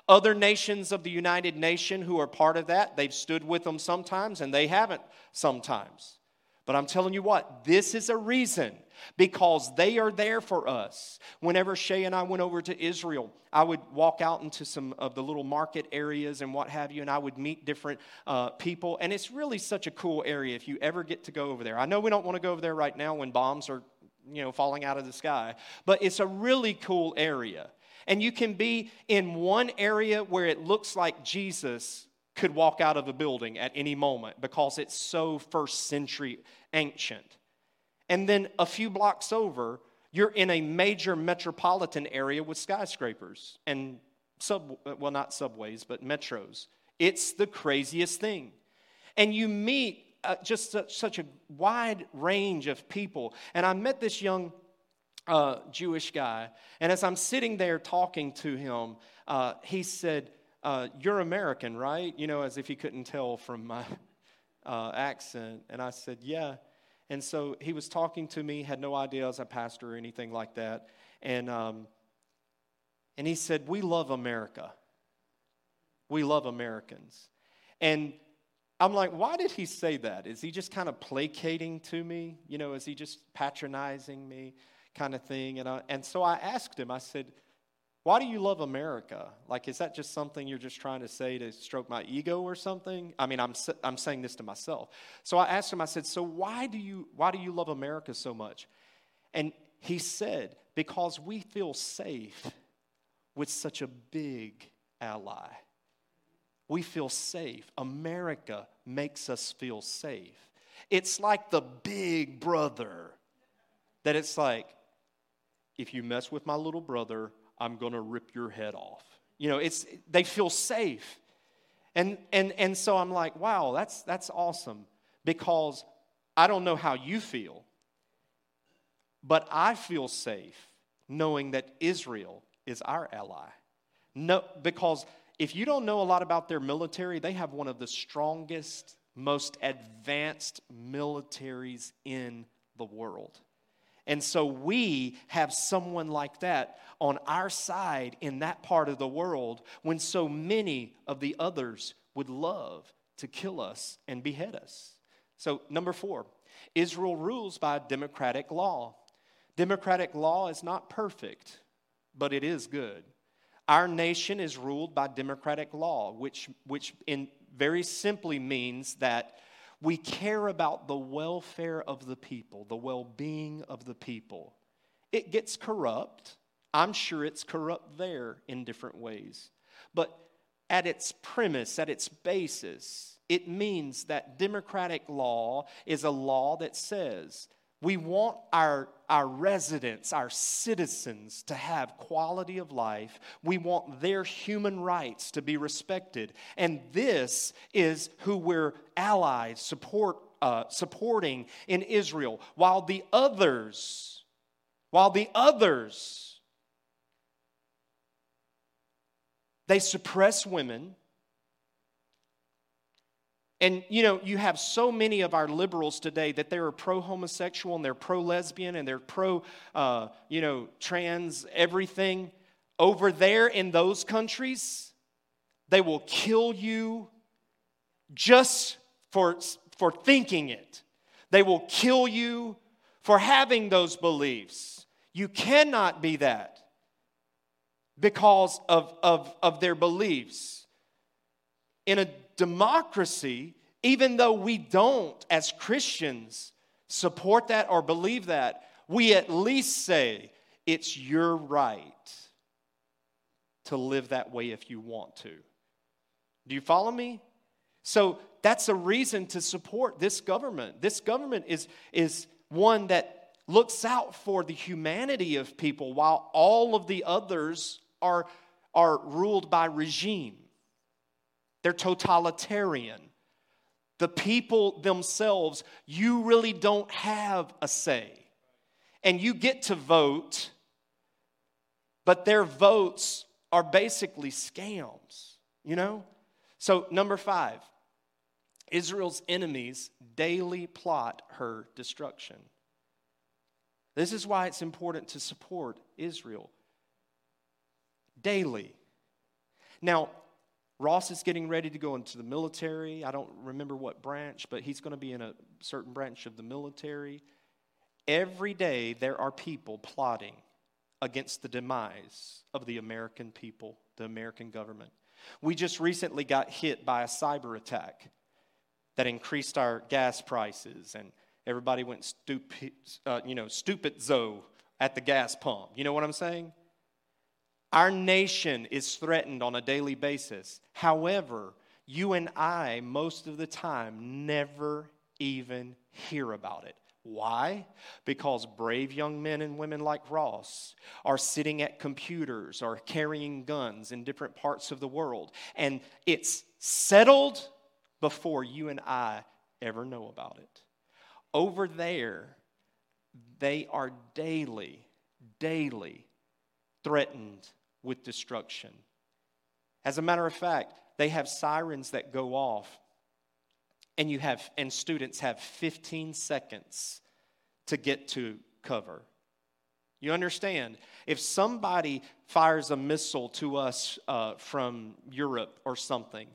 Speaker 1: Other nations of the United Nation who are part of that, they've stood with them sometimes and they haven't sometimes. But I'm telling you what, this is a reason because they are there for us. Whenever Shay and I went over to Israel, I would walk out into some of the little market areas and what have you, and I would meet different uh, people. And it's really such a cool area if you ever get to go over there. I know we don't want to go over there right now when bombs are, you know, falling out of the sky, but it's a really cool area. And you can be in one area where it looks like Jesus could walk out of a building at any moment because it's so first century ancient. And then a few blocks over, you're in a major metropolitan area with skyscrapers and sub well not subways but metros. It's the craziest thing. And you meet uh, just such, such, a wide range of people. And I met this young uh, Jewish guy, and as I'm sitting there talking to him, uh, he said, uh, You're American, right? You know, as if he couldn't tell from my uh, accent. And I said, Yeah. And so he was talking to me, had no idea I was a pastor or anything like that. And, um, and he said, We love America. We love Americans. And I'm like, why did he say that? Is he just kind of placating to me? You know, is he just patronizing me kind of thing? And, I, and so I asked him, I said, why do you love America? Like, is that just something you're just trying to say to stroke my ego or something? I mean, I'm, I'm saying this to myself. So I asked him, I said, so why do you, why do you love America so much? And he said, because we feel safe with such a big ally. We feel safe. America makes us feel safe. It's like the big brother that it's like, if you mess with my little brother, I'm going to rip your head off. You know, it's they feel safe. And and and so I'm like, wow, that's that's awesome because I don't know how you feel, but I feel safe knowing that Israel is our ally. No, because if you don't know a lot about their military, they have one of the strongest, most advanced militaries in the world. And so we have someone like that on our side in that part of the world when so many of the others would love to kill us and behead us. So, number four, Israel rules by democratic law. Democratic law is not perfect, but it is good. Our nation is ruled by democratic law, which, which in very simply means that we care about the welfare of the people, the well being of the people. It gets corrupt. I'm sure it's corrupt there in different ways. But at its premise, at its basis, it means that democratic law is a law that says we want our, our residents, our citizens, to have quality of life. We want their human rights to be respected. And this is who we're allies, support, uh, supporting in Israel. While the others, while the others, they suppress women, and you know, you have so many of our liberals today that they're pro homosexual and they're pro lesbian and they're pro, uh, you know, trans everything. Over there in those countries, they will kill you just for, for thinking it. They will kill you for having those beliefs. You cannot be that because of, of, of their beliefs. In a democracy, even though we don't, as Christians, support that or believe that, we at least say it's your right to live that way if you want to. Do you follow me? So that's a reason to support this government. This government is, is one that looks out for the humanity of people while all of the others are, are ruled by regime. They're totalitarian. The people themselves, you really don't have a say. And you get to vote, but their votes are basically scams, you know? So, number five, Israel's enemies daily plot her destruction. This is why it's important to support Israel daily. Now, Ross is getting ready to go into the military. I don't remember what branch, but he's going to be in a certain branch of the military. Every day, there are people plotting against the demise of the American people, the American government. We just recently got hit by a cyber attack that increased our gas prices, and everybody went stupid, uh, you know, stupid zo at the gas pump. You know what I'm saying? Our nation is threatened on a daily basis. However, you and I, most of the time, never even hear about it. Why? Because brave young men and women like Ross are sitting at computers or carrying guns in different parts of the world. And it's settled before you and I ever know about it. Over there, they are daily, daily threatened with destruction. As a matter of fact, they have sirens that go off and you have and students have 15 seconds to get to cover. You understand? If somebody fires a missile to us uh, from Europe or something,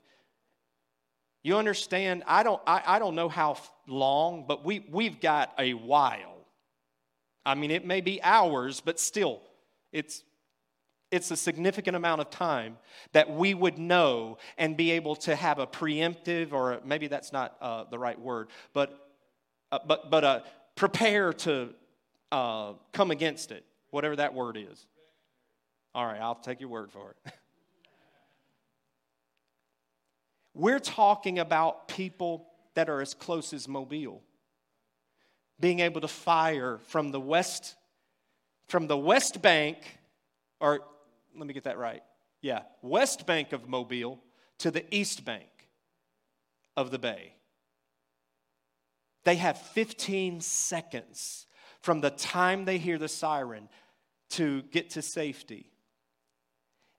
Speaker 1: you understand? I don't, I, I don't know how long, but we, we've got a while. I mean, it may be hours, but still, it's, it's a significant amount of time that we would know and be able to have a preemptive, or maybe that's not uh, the right word, but, uh, but, but uh, prepare to uh, come against it, whatever that word is. All right, I'll take your word for it. We're talking about people that are as close as Mobile, being able to fire from the west, from the west bank, or let me get that right. Yeah, west bank of Mobile to the east bank of the bay. They have 15 seconds from the time they hear the siren to get to safety.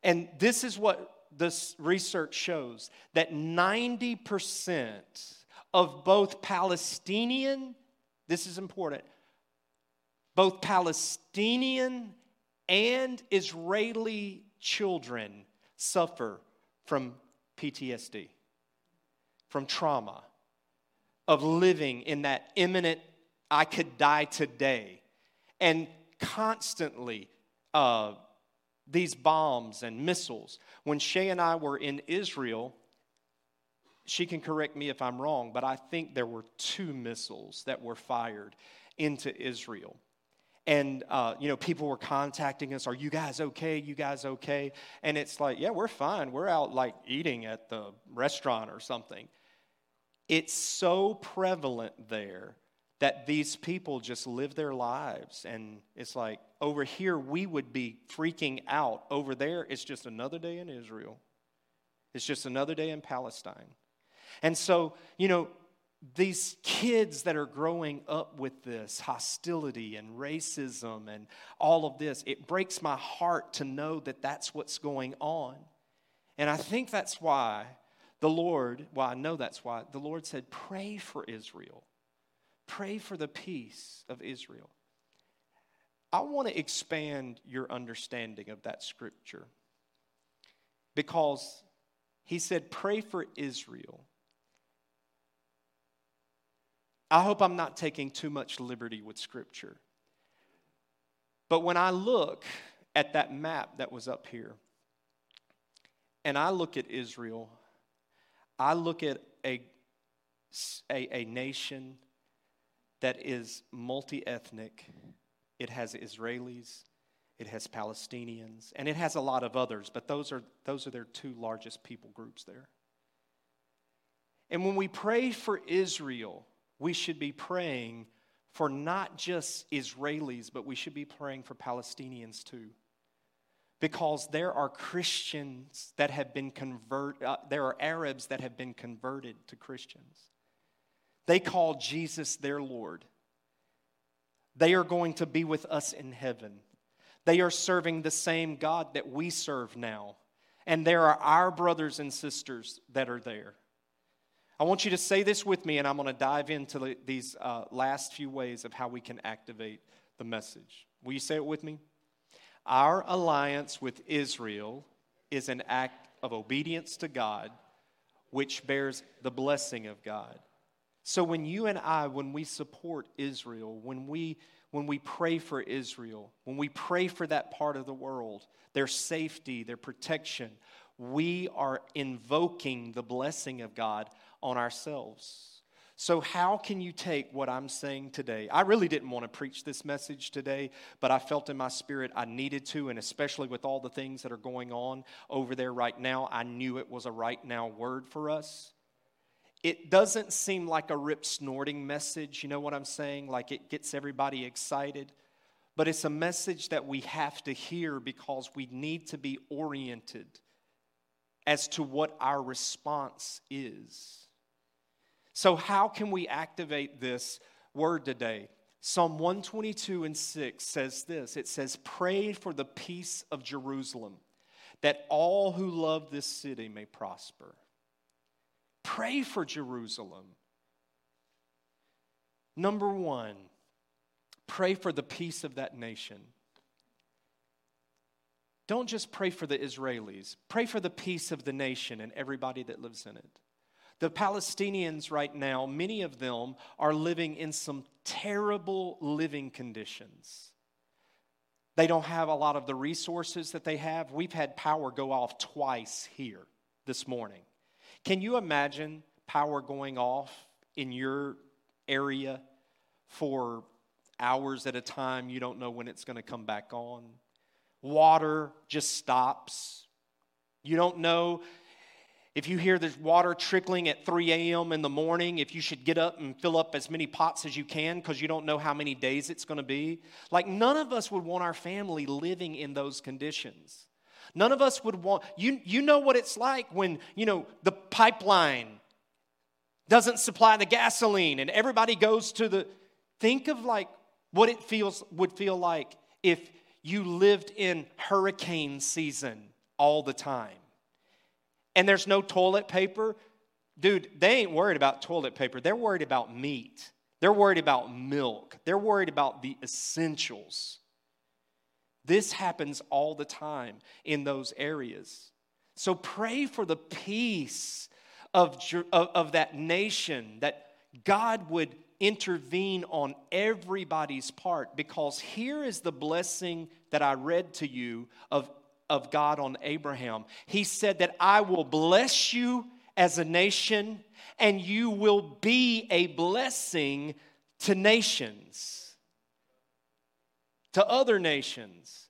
Speaker 1: And this is what this research shows that 90% of both Palestinian, this is important, both Palestinian and Israeli children suffer from PTSD, from trauma, of living in that imminent, I could die today, and constantly uh, these bombs and missiles. When Shay and I were in Israel, she can correct me if I'm wrong, but I think there were two missiles that were fired into Israel. And, uh, you know, people were contacting us, Are you guys okay? You guys okay? And it's like, Yeah, we're fine. We're out like eating at the restaurant or something. It's so prevalent there that these people just live their lives. And it's like, over here, we would be freaking out. Over there, it's just another day in Israel, it's just another day in Palestine. And so, you know, these kids that are growing up with this hostility and racism and all of this, it breaks my heart to know that that's what's going on. And I think that's why the Lord, well, I know that's why the Lord said, pray for Israel. Pray for the peace of Israel. I want to expand your understanding of that scripture because he said, Pray for Israel. I hope I'm not taking too much liberty with scripture. But when I look at that map that was up here, and I look at Israel, I look at a, a, a nation that is multi ethnic. It has Israelis, it has Palestinians, and it has a lot of others, but those are, those are their two largest people groups there. And when we pray for Israel, we should be praying for not just Israelis, but we should be praying for Palestinians too. Because there are Christians that have been converted, uh, there are Arabs that have been converted to Christians. They call Jesus their Lord. They are going to be with us in heaven. They are serving the same God that we serve now. And there are our brothers and sisters that are there. I want you to say this with me, and I'm going to dive into these uh, last few ways of how we can activate the message. Will you say it with me? Our alliance with Israel is an act of obedience to God, which bears the blessing of God. So when you and I, when we support Israel, when we when we pray for Israel, when we pray for that part of the world, their safety, their protection, we are invoking the blessing of God on ourselves. So, how can you take what I'm saying today? I really didn't want to preach this message today, but I felt in my spirit I needed to, and especially with all the things that are going on over there right now, I knew it was a right now word for us. It doesn't seem like a rip snorting message, you know what I'm saying? Like it gets everybody excited. But it's a message that we have to hear because we need to be oriented as to what our response is. So, how can we activate this word today? Psalm 122 and 6 says this it says, Pray for the peace of Jerusalem, that all who love this city may prosper. Pray for Jerusalem. Number one, pray for the peace of that nation. Don't just pray for the Israelis, pray for the peace of the nation and everybody that lives in it. The Palestinians, right now, many of them are living in some terrible living conditions. They don't have a lot of the resources that they have. We've had power go off twice here this morning. Can you imagine power going off in your area for hours at a time? You don't know when it's going to come back on. Water just stops. You don't know if you hear there's water trickling at 3 a.m. in the morning, if you should get up and fill up as many pots as you can because you don't know how many days it's going to be. Like, none of us would want our family living in those conditions. None of us would want, you, you know what it's like when, you know, the pipeline doesn't supply the gasoline and everybody goes to the, think of like what it feels, would feel like if you lived in hurricane season all the time and there's no toilet paper, dude, they ain't worried about toilet paper. They're worried about meat. They're worried about milk. They're worried about the essentials. This happens all the time in those areas. So pray for the peace of, of, of that nation, that God would intervene on everybody's part because here is the blessing that I read to you of of God on Abraham. He said that I will bless you as a nation and you will be a blessing to nations, to other nations,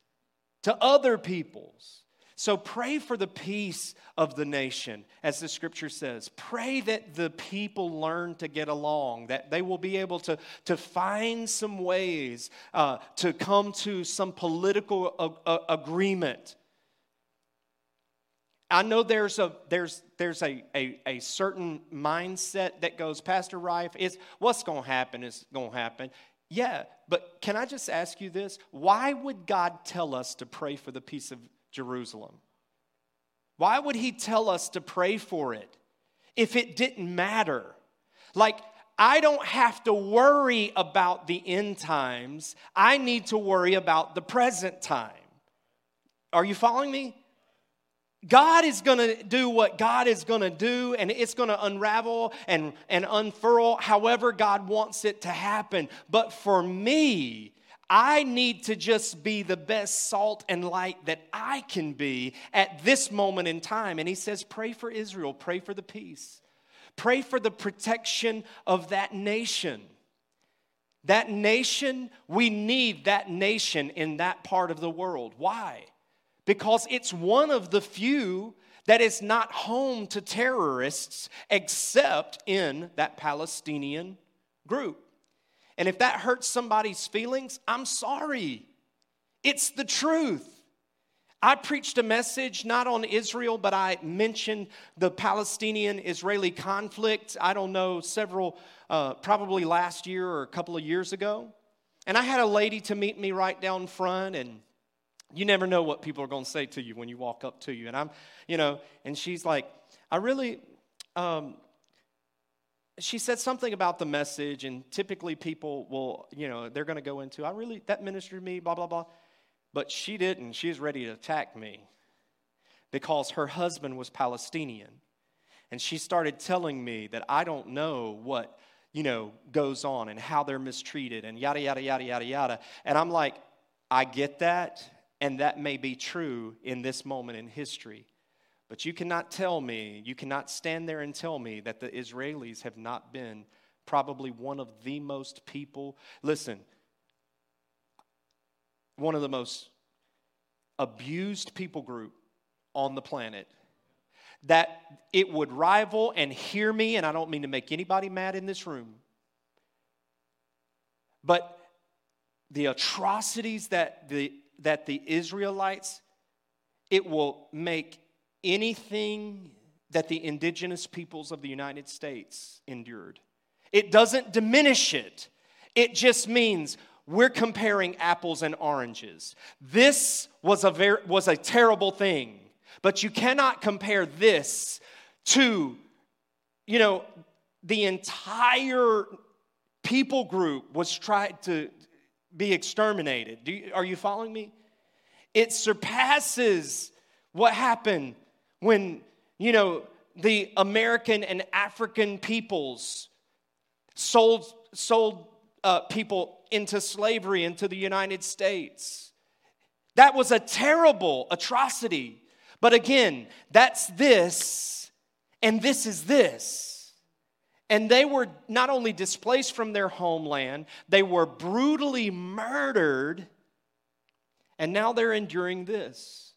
Speaker 1: to other peoples. So pray for the peace of the nation, as the scripture says. Pray that the people learn to get along, that they will be able to, to find some ways uh, to come to some political agreement I know there's a there's there's a, a, a certain mindset that goes, Pastor Rife, is what's gonna happen is gonna happen. Yeah, but can I just ask you this? Why would God tell us to pray for the peace of Jerusalem? Why would He tell us to pray for it if it didn't matter? Like, I don't have to worry about the end times, I need to worry about the present time. Are you following me? God is going to do what God is going to do, and it's going to unravel and, and unfurl however God wants it to happen. But for me, I need to just be the best salt and light that I can be at this moment in time. And he says, Pray for Israel, pray for the peace, pray for the protection of that nation. That nation, we need that nation in that part of the world. Why? Because it's one of the few that is not home to terrorists except in that Palestinian group. And if that hurts somebody's feelings, I'm sorry. It's the truth. I preached a message not on Israel, but I mentioned the Palestinian Israeli conflict, I don't know, several, uh, probably last year or a couple of years ago. And I had a lady to meet me right down front, and you never know what people are going to say to you when you walk up to you. And I'm, you know, and she's like, I really, um, she said something about the message, and typically people will, you know, they're going to go into, I really, that ministered me, blah, blah, blah. But she didn't. She was ready to attack me because her husband was Palestinian. And she started telling me that I don't know what, you know, goes on and how they're mistreated and yada, yada, yada, yada, yada. And I'm like, I get that. And that may be true in this moment in history. But you cannot tell me, you cannot stand there and tell me that the Israelis have not been probably one of the most people. Listen, one of the most abused people group on the planet that it would rival and hear me and i don't mean to make anybody mad in this room but the atrocities that the that the israelites it will make anything that the indigenous peoples of the united states endured it doesn't diminish it it just means we're comparing apples and oranges. This was a, very, was a terrible thing, but you cannot compare this to, you know, the entire people group was tried to be exterminated. You, are you following me? It surpasses what happened when, you know, the American and African peoples sold, sold uh, people into slavery into the United States. That was a terrible atrocity. But again, that's this, and this is this. And they were not only displaced from their homeland, they were brutally murdered, and now they're enduring this.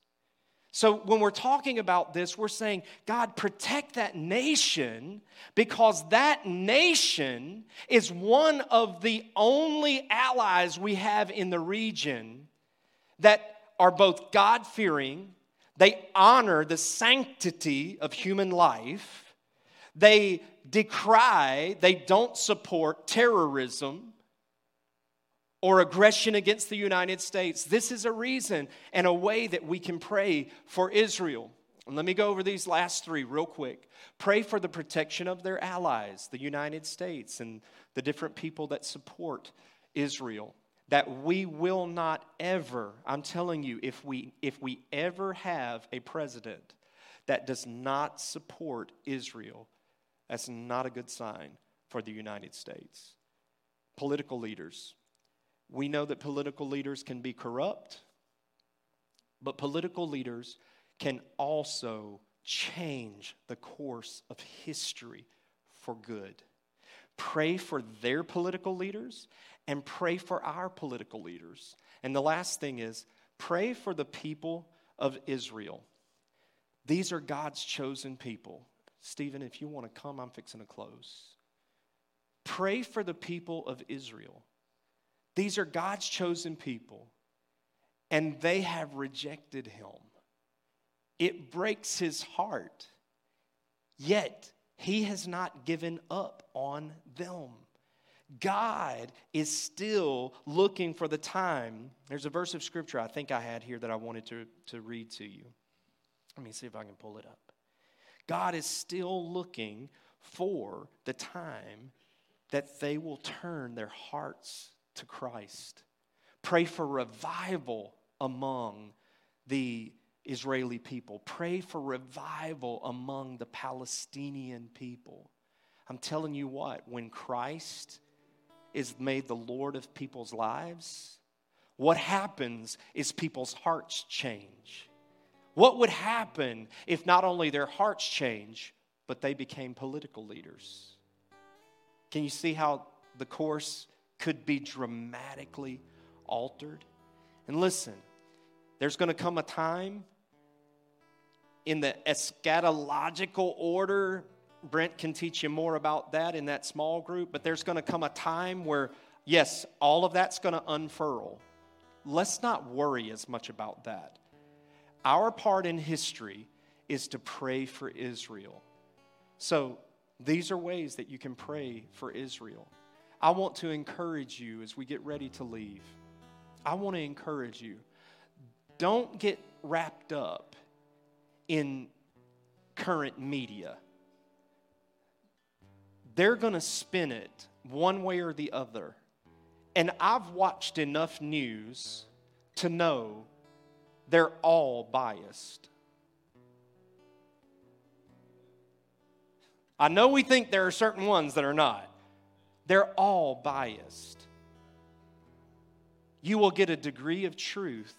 Speaker 1: So, when we're talking about this, we're saying, God, protect that nation because that nation is one of the only allies we have in the region that are both God fearing, they honor the sanctity of human life, they decry, they don't support terrorism or aggression against the United States. This is a reason and a way that we can pray for Israel. And let me go over these last three real quick. Pray for the protection of their allies, the United States, and the different people that support Israel. That we will not ever, I'm telling you, if we, if we ever have a president that does not support Israel, that's not a good sign for the United States. Political leaders, we know that political leaders can be corrupt, but political leaders can also change the course of history for good. Pray for their political leaders and pray for our political leaders. And the last thing is pray for the people of Israel. These are God's chosen people. Stephen, if you want to come, I'm fixing to close. Pray for the people of Israel. These are God's chosen people, and they have rejected him. It breaks his heart, yet he has not given up on them. God is still looking for the time. There's a verse of scripture I think I had here that I wanted to, to read to you. Let me see if I can pull it up. God is still looking for the time that they will turn their hearts to Christ. Pray for revival among the Israeli people. Pray for revival among the Palestinian people. I'm telling you what, when Christ is made the Lord of people's lives, what happens is people's hearts change. What would happen if not only their hearts change, but they became political leaders? Can you see how the course could be dramatically altered. And listen, there's going to come a time in the eschatological order. Brent can teach you more about that in that small group, but there's going to come a time where, yes, all of that's going to unfurl. Let's not worry as much about that. Our part in history is to pray for Israel. So, these are ways that you can pray for Israel. I want to encourage you as we get ready to leave. I want to encourage you. Don't get wrapped up in current media. They're going to spin it one way or the other. And I've watched enough news to know they're all biased. I know we think there are certain ones that are not. They're all biased. You will get a degree of truth,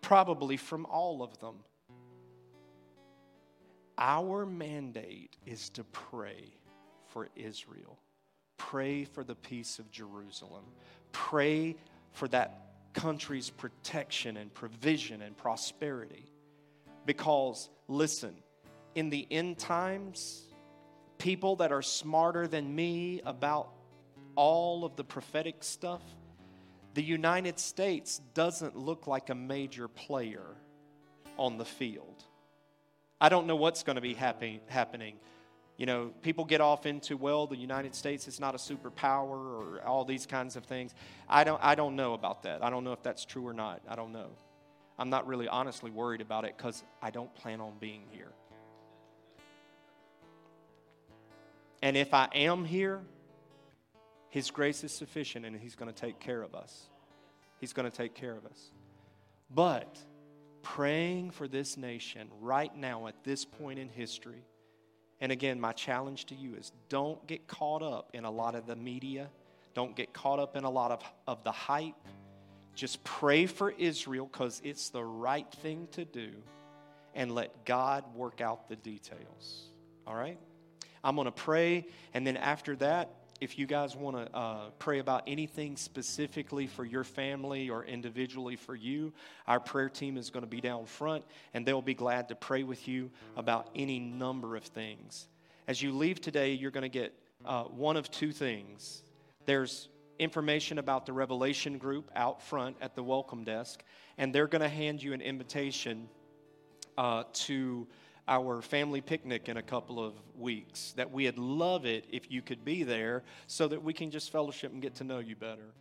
Speaker 1: probably from all of them. Our mandate is to pray for Israel. pray for the peace of Jerusalem. Pray for that country's protection and provision and prosperity. Because, listen, in the end times, people that are smarter than me about all of the prophetic stuff, the United States doesn't look like a major player on the field. I don't know what's going to be happen- happening. You know, people get off into, well, the United States is not a superpower or all these kinds of things. I don't, I don't know about that. I don't know if that's true or not. I don't know. I'm not really honestly worried about it because I don't plan on being here. And if I am here, His grace is sufficient and He's going to take care of us. He's going to take care of us. But praying for this nation right now at this point in history, and again, my challenge to you is don't get caught up in a lot of the media, don't get caught up in a lot of, of the hype. Just pray for Israel because it's the right thing to do and let God work out the details. All right? I'm going to pray, and then after that, if you guys want to uh, pray about anything specifically for your family or individually for you, our prayer team is going to be down front and they'll be glad to pray with you about any number of things. As you leave today, you're going to get uh, one of two things. There's information about the Revelation group out front at the welcome desk, and they're going to hand you an invitation uh, to our family picnic in a couple of weeks. That we'd love it if you could be there so that we can just fellowship and get to know you better.